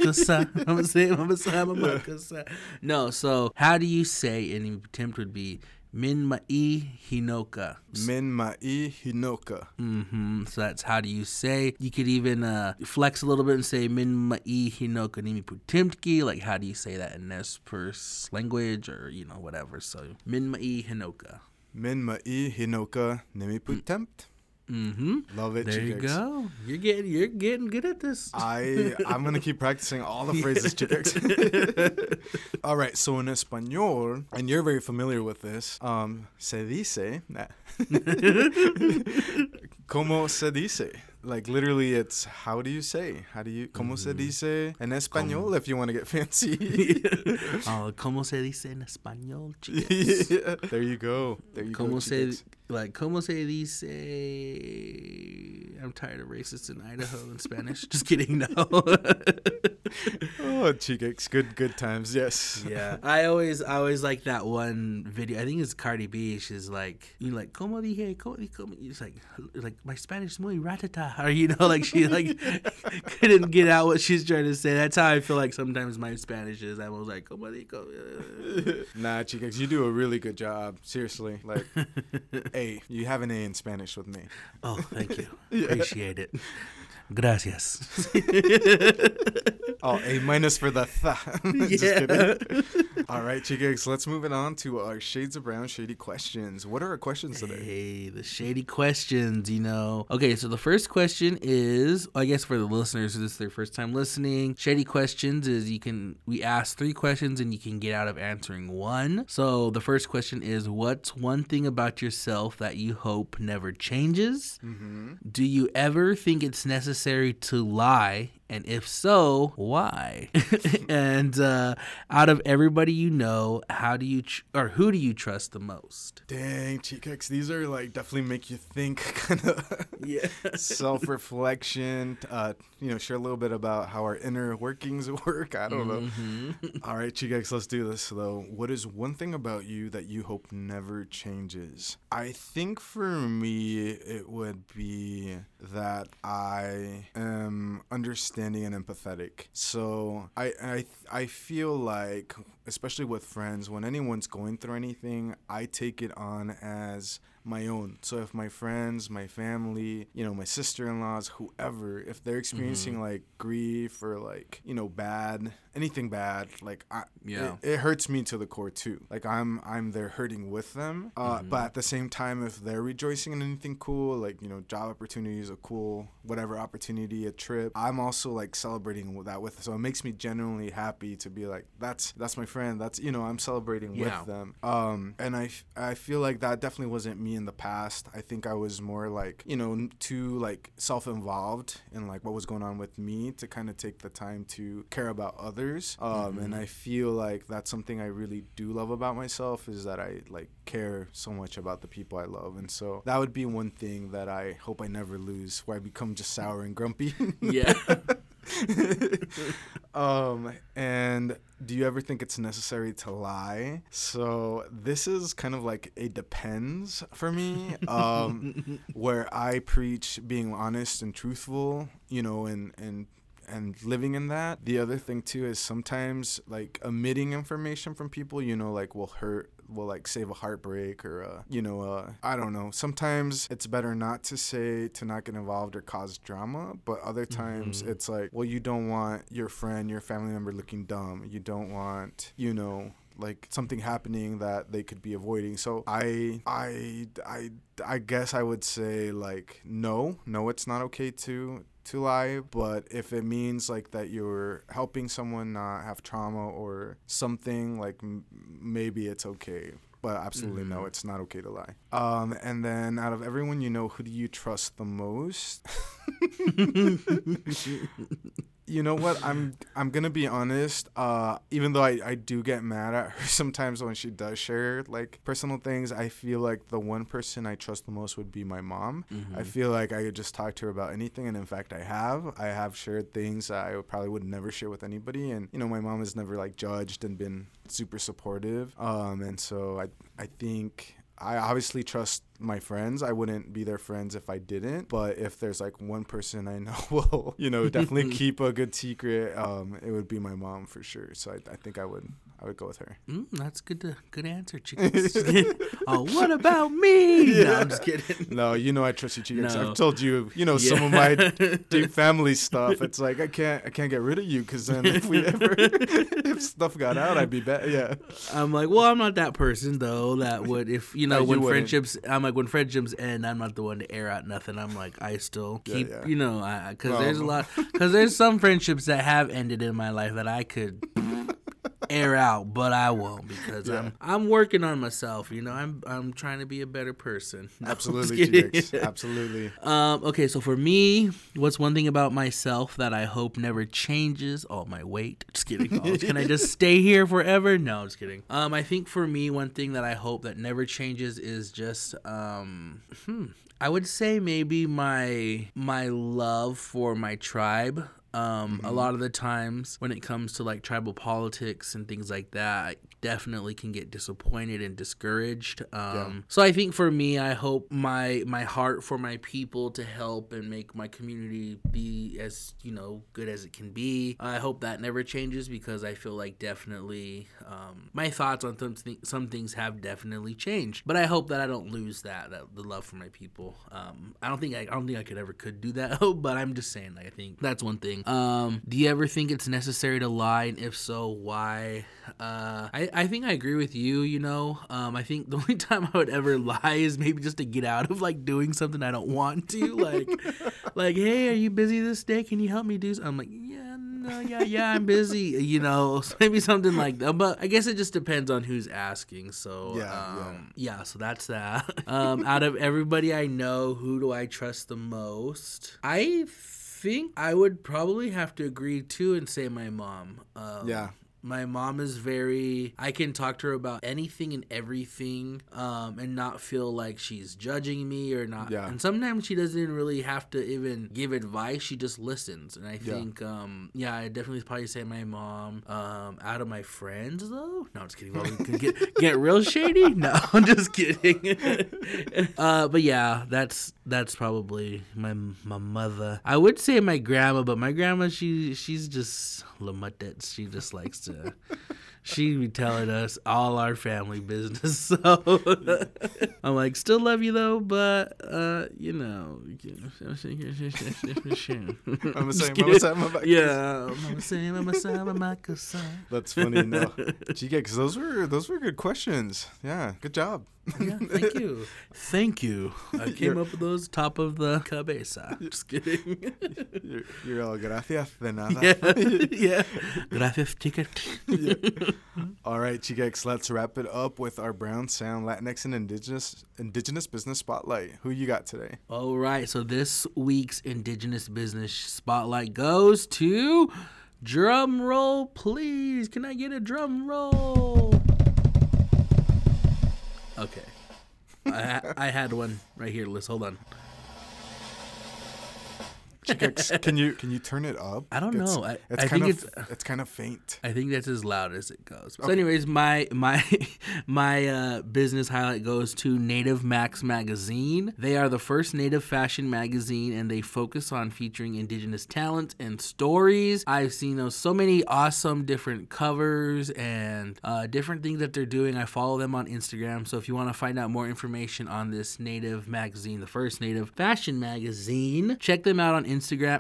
Speaker 2: Mama say, Mama sa, Mama. No, so how do you say in attempt would be Min ma'i hinoka.
Speaker 3: Minma'í hinóoqa.
Speaker 2: hmm So that's how do you say. You could even uh, flex a little bit and say Minma'í hinóoqa nimi putimtki. Like how do you say that in Nez Perce language or you know whatever. So Minma'í hinóoqa.
Speaker 3: Min ma'i hinoka nimi putempt.
Speaker 2: Mm-hmm.
Speaker 3: Love it.
Speaker 2: There you go. You're getting you're getting good at this.
Speaker 3: I I'm gonna keep practicing all the phrases, chicks. all right, so in español, and you're very familiar with this. Um, se dice. nah. Como se dice? Like literally, it's how do you say? How do you? Como se dice en español? If you want to get fancy.
Speaker 2: oh, ¿Cómo se dice en español, chicas?
Speaker 3: yeah, there you go. There you
Speaker 2: ¿Cómo
Speaker 3: go.
Speaker 2: se,
Speaker 3: chicas.
Speaker 2: Like, ¿Cómo se dice? I'm tired of racist in Idaho in Spanish. Just kidding, no.
Speaker 3: Oh, chicas, good good times. Yes.
Speaker 2: yeah, I always, I always like that one video. I think it's Cardi B. She's like, you like, ¿Cómo dije? ¿Cómo, cómo? It's like, like my Spanish is muy ratata. Or you know, like she like couldn't get out what she's trying to say. That's how I feel like sometimes my Spanish is. I was like, ¿Cómo digo?
Speaker 3: Nah, chicas, you do a really good job. Seriously, like, A, you have an A in Spanish with me.
Speaker 2: Oh, thank you. Appreciate it. Gracias.
Speaker 3: Oh, A minus for the th.
Speaker 2: Yeah.
Speaker 3: All right, chicas, let's move it on to our Shades of Brown Shady questions. What are our questions today?
Speaker 2: Hey, the shady questions, you know. Okay, so the first question is, I guess for the listeners, this is their first time listening. Shady questions is you can we ask three questions and you can get out of answering one. So the first question is, what's one thing about yourself that you hope never changes?
Speaker 3: Mm-hmm.
Speaker 2: Do you ever think it's necessary to lie And if so, why? and uh, out of everybody you know, how do you tr- or who do you trust the most?
Speaker 3: Dang, Chicx, these are like definitely make you think kind of
Speaker 2: Yeah.
Speaker 3: self reflection. Uh, you know, share a little bit about how our inner workings work. I don't know. All right, Chicx, let's do this though. What is one thing about you that you hope never changes? I think for me, it would be that I am understanding and empathetic. So I I I feel like, especially with friends, when anyone's going through anything, I take it on as my own. So if my friends, my family, you know, my sister-in-laws, whoever, if they're experiencing like grief or like, you know, bad, anything bad, like I
Speaker 2: Yeah.
Speaker 3: it, it hurts me to the core too. Like I'm I'm there hurting with them. Uh, but at the same time if they're rejoicing in anything cool, like, you know, job opportunities, a cool whatever opportunity, a trip, I'm also like celebrating that with so it makes me genuinely happy to be like that's that's my friend. That's you know, I'm celebrating
Speaker 2: Yeah.
Speaker 3: with them. Um and I feel like that definitely wasn't me in the past. I think I was more like, you know, too like self-involved in like what was going on with me to kind of take the time to care about others. Um and I feel like that's something I really do love about myself is that I like care so much about the people I love. And so that would be one thing that I hope I never lose where I become just sour and grumpy.
Speaker 2: Yeah.
Speaker 3: um and do you ever think it's necessary to lie? So this is kind of like a depends for me um where i preach being honest and truthful you know and and and living in that. The other thing too is sometimes like omitting information from people you know like will hurt will like save a heartbreak or uh, you know uh, i don't know. Sometimes it's better not to say to not get involved or cause drama but other times it's like well you don't want your friend your family member looking dumb. You don't want you know like something happening that they could be avoiding. So i i i i guess i would say like no no it's not okay to to lie but if it means like that you're helping someone not have trauma or something like m- maybe it's okay but absolutely no it's not okay to lie. Um and then out of everyone you know who do you trust the most you know what? I'm i'm gonna be honest uh even though I, I do get mad at her sometimes when she does share like personal things i feel like the one person i trust the most would be my mom. I feel like i could just talk to her about anything and in fact i have. I have shared things that i probably would never share with anybody and you know my mom has never like judged and been super supportive um and so i i think I obviously trust my friends. I wouldn't be their friends if I didn't. But if there's like one person I know will, you know, definitely keep a good secret, um, it would be my mom for sure. So I, I think I would I would go with her.
Speaker 2: Mm, that's good. To, good answer, chicks. oh, what about me? No, I'm just kidding.
Speaker 3: No, you know I trust you, Chicas.
Speaker 2: No.
Speaker 3: I've told you, you know, some of my deep family stuff. It's like I can't I can't get rid of you because then if we ever if stuff got out, I'd be bad. Yeah.
Speaker 2: I'm like, well, I'm not that person though. That would, if you know,
Speaker 3: No, you
Speaker 2: when
Speaker 3: wouldn't.
Speaker 2: friendships, I'm like, when friendships end, I'm not the one to air out nothing. I'm like, I still keep,
Speaker 3: yeah.
Speaker 2: you know, because
Speaker 3: Well.
Speaker 2: there's a lot, because there's some friendships that have ended in my life that I could air out, but I won't because I'm I'm working on myself. You know, I'm I'm trying to be a better person. No,
Speaker 3: Absolutely. Absolutely.
Speaker 2: Um, okay, so for me, what's one thing about myself that I hope never changes? Oh, my weight. Just kidding. Oh, can I just stay here forever? No, I'm just kidding. Um, I think for me, one thing that I hope that never changes is just um, hmm, I would say maybe my my love for my tribe. Um, a lot of the times when it comes to like tribal politics and things like that, I definitely can get disappointed and discouraged. Um, so I think for me, I hope my my heart for my people to help and make my community be as you know good as it can be. I hope that never changes because I feel like definitely um, my thoughts on some thi- some things have definitely changed. But I hope that I don't lose that, that the love for my people. Um, I don't think I, I don't think I could ever could do that. but I'm just saying, like, I think that's one thing. Um, do you ever think it's necessary to lie? And if so, why? Uh, I I think I agree with you. You know, um, I think the only time I would ever lie is maybe just to get out of like doing something I don't want to. Like, like, hey, are you busy this day? Can you help me do? Something? I'm like, yeah, no, yeah, yeah, I'm busy. You know, so maybe something like that. But I guess it just depends on who's asking. So
Speaker 3: Yeah, yeah.
Speaker 2: um, yeah. So that's that. Um, out of everybody I know, who do I trust the most? I think I would probably have to agree too and say my mom. Um,
Speaker 3: Yeah.
Speaker 2: My mom is very. I can talk to her about anything and everything, um, and not feel like she's judging me or not.
Speaker 3: Yeah.
Speaker 2: And sometimes she doesn't really have to even give advice. She just listens. And I
Speaker 3: Yeah.
Speaker 2: think, um, yeah, I definitely probably say my mom. Um, out of my friends though, no, I'm just kidding. Well, we can get get real shady. No, I'm just kidding. uh, but yeah, that's that's probably my my mother. I would say my grandma, but my grandma she she's just lamuttets. She just likes to. She be telling us all our family business, so I'm like, still love you though, but uh, you know, Just
Speaker 3: saying,
Speaker 2: kidding.
Speaker 3: Mama
Speaker 2: yeah, mama saying, mama saying, mama saying.
Speaker 3: That's funny. No, Chicx, because those were those were good questions. Yeah, good job.
Speaker 2: Yeah, thank you. Thank you. I came up with those top of the cabeza. Just kidding.
Speaker 3: You're, you're all gracias de nada.
Speaker 2: yeah. yeah. Gracias, chica.
Speaker 3: All right, Chicx, let's wrap it up with our Brown Sound Latinx and Indigenous Indigenous Business Spotlight. Who you got today?
Speaker 2: All right. So this week's Indigenous Business Spotlight goes to drum roll, please. Can I get a drum roll? Okay. I, I had one right here, Liz. Hold on.
Speaker 3: Can you can you turn it up?
Speaker 2: I don't
Speaker 3: It's-
Speaker 2: know. I-
Speaker 3: it's
Speaker 2: I
Speaker 3: kind
Speaker 2: think
Speaker 3: of
Speaker 2: it's-
Speaker 3: it's kind of faint.
Speaker 2: I think that's as loud as it goes. So, anyways, my my my uh, business highlight goes to Native Max magazine. They are the first native fashion magazine, and they focus on featuring indigenous talent and stories. I've seen those so many awesome different covers and uh, different things that they're doing. I follow them on Instagram, so if you want to find out more information on this Native magazine, the first Native fashion magazine, check them out on Instagram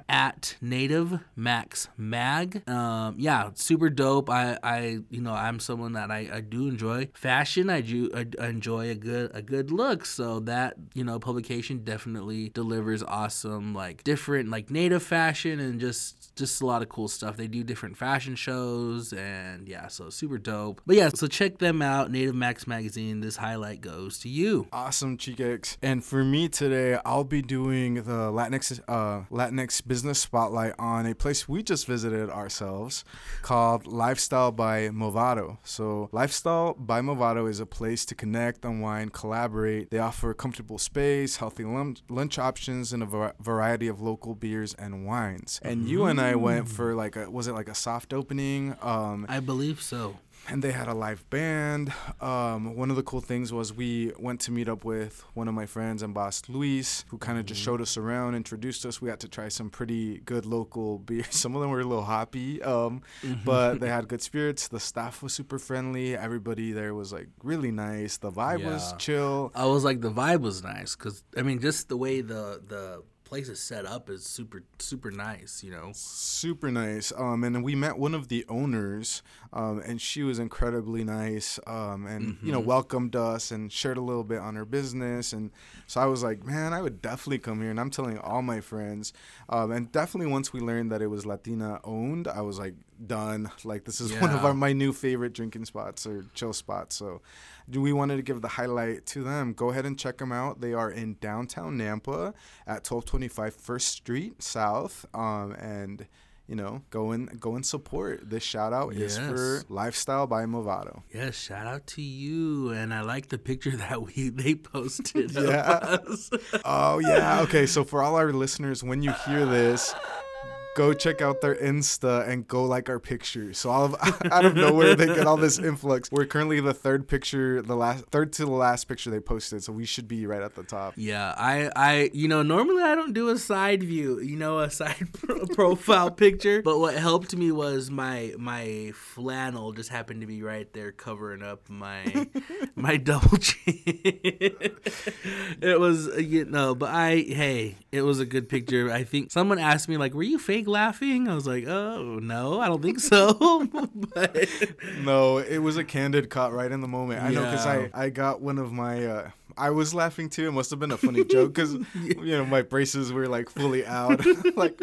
Speaker 2: at Native Max Mag. Um, yeah, super dope. I, I, you know, I'm someone that I, I do enjoy fashion. I do I, I enjoy a good a good look. So that you know publication definitely delivers awesome like different like native fashion and just just a lot of cool stuff. They do different fashion shows and yeah, so super dope. But yeah, so check them out. Native Max Magazine. This highlight goes to you.
Speaker 3: Awesome, Chicx. And for me today, I'll be doing the Latinx uh, Latinx Business Spotlight on a place we just visited ourselves called Lifestyle by Movado. So, Lifestyle by Movado is a place to connect, unwind, collaborate. They offer comfortable space, healthy lunch, lunch options, and a variety of local beers and wines. And you and I went for like a was it like a soft opening? Um,
Speaker 2: I believe so.
Speaker 3: and they had a live band. Um, one of the cool things was we went to meet up with one of my friends and boss Luis, who kind of just showed us around, introduced us. We got to try some pretty good local beers. Some of them were a little hoppy, um, but they had good spirits. The staff was super friendly. Everybody there was like really nice. The vibe was chill.
Speaker 2: I was like, the vibe was nice because I mean, just the way the the place is set up is super super nice. You know.
Speaker 3: super nice um and we met one of the owners um and she was incredibly nice um and you know welcomed us and shared a little bit on her business and so i was like man i would definitely come here and i'm telling all my friends um and definitely once we learned that it was latina owned i was like done. Like this is one of our my new favorite drinking spots or chill spots so do we wanted to give the highlight to them. Go ahead and check them out. They are in downtown nampa at 1225 first street south um and you know go and go and support. This shout out is for
Speaker 2: Yes.
Speaker 3: lifestyle by movado.
Speaker 2: Yes, shout out to you, and I like the picture that we they posted.
Speaker 3: Yeah. oh yeah. Okay so for all our listeners when you hear this go check out their insta and go like our picture so all of out of nowhere they get all this influx we're currently the third picture the last third to the last picture they posted so we should be right at the top
Speaker 2: Yeah, I, I, you know, normally I don't do a side view, you know, a side pro- profile picture. But what helped me was my my flannel just happened to be right there covering up my my double chin. it was, you know, but I, hey, it was a good picture. I think someone asked me like, "Were you fake laughing?" I was like, "Oh no, I don't think so." but
Speaker 3: No, it was a candid cut right in the moment. I know because I, I got one of my uh, I was laughing too. It must have been a funny joke because you know my braces were like fully out. like,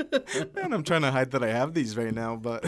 Speaker 3: man, I'm trying to hide that I have these right now, but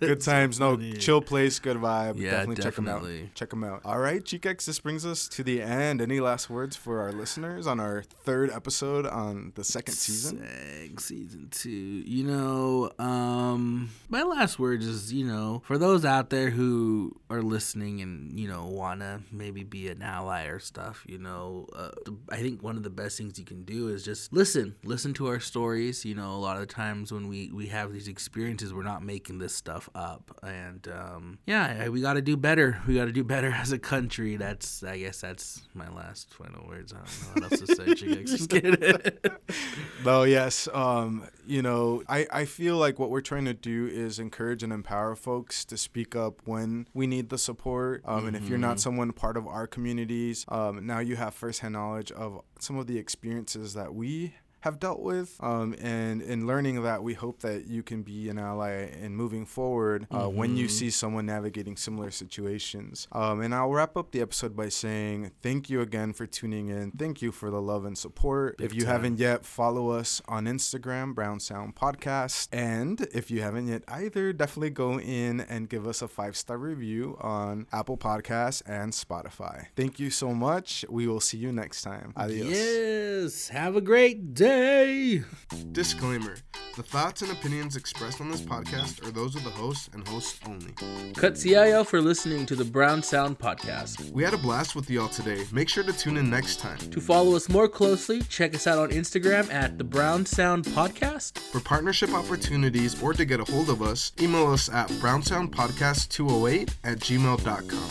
Speaker 3: good times. No, chill place, good vibe.
Speaker 2: Yeah,
Speaker 3: definitely, check them out. Check them out. All right, Chicx, this brings us to the end. Any last words for our listeners on our third episode on the second season?
Speaker 2: Seg season two. You know, um, my last words is, you know, for those out there who are listening and you know wanna maybe be an ally or stuff, you know, uh, I think one of the best things you can do is just listen, listen to our stories. You know, a lot of the times when we we have these experiences, we're not making this stuff up, and um, yeah, we got to do better. We got to do better as a country. That's, I guess, that's my last final words. I don't know what else to say. Just kidding.
Speaker 3: No, yes. Um, you know, I, I feel like what we're trying to do is encourage and empower folks to speak up when we need the support. Um, And if you're not someone part of our communities, um, now you have firsthand knowledge of some of the experiences that we have dealt with. Um, and in learning that, we hope that you can be an ally in moving forward uh, when you see someone navigating similar situations. Um, and I'll wrap up the episode by saying thank you again for tuning in. Thank you for the love and support. if you
Speaker 2: time.
Speaker 3: haven't yet, follow us on Instagram, Brown Sound Podcast. And if you haven't yet either, definitely go in and give us a five star review on Apple Podcasts and Spotify. Thank you so much. We will see you next time. Adios.
Speaker 2: Yes. Have a great day.
Speaker 1: Disclaimer The thoughts and opinions expressed on this podcast are those of the host and hosts only.
Speaker 2: Cutsiayo for listening to the Brown Sound Podcast.
Speaker 1: We had a blast with y'all today. Make sure to tune in next time.
Speaker 2: To follow us more closely, check us out on Instagram at the Brown Sound Podcast.
Speaker 1: For partnership opportunities or to get a hold of us, email us at brownsoundpodcast208 at gmail.com.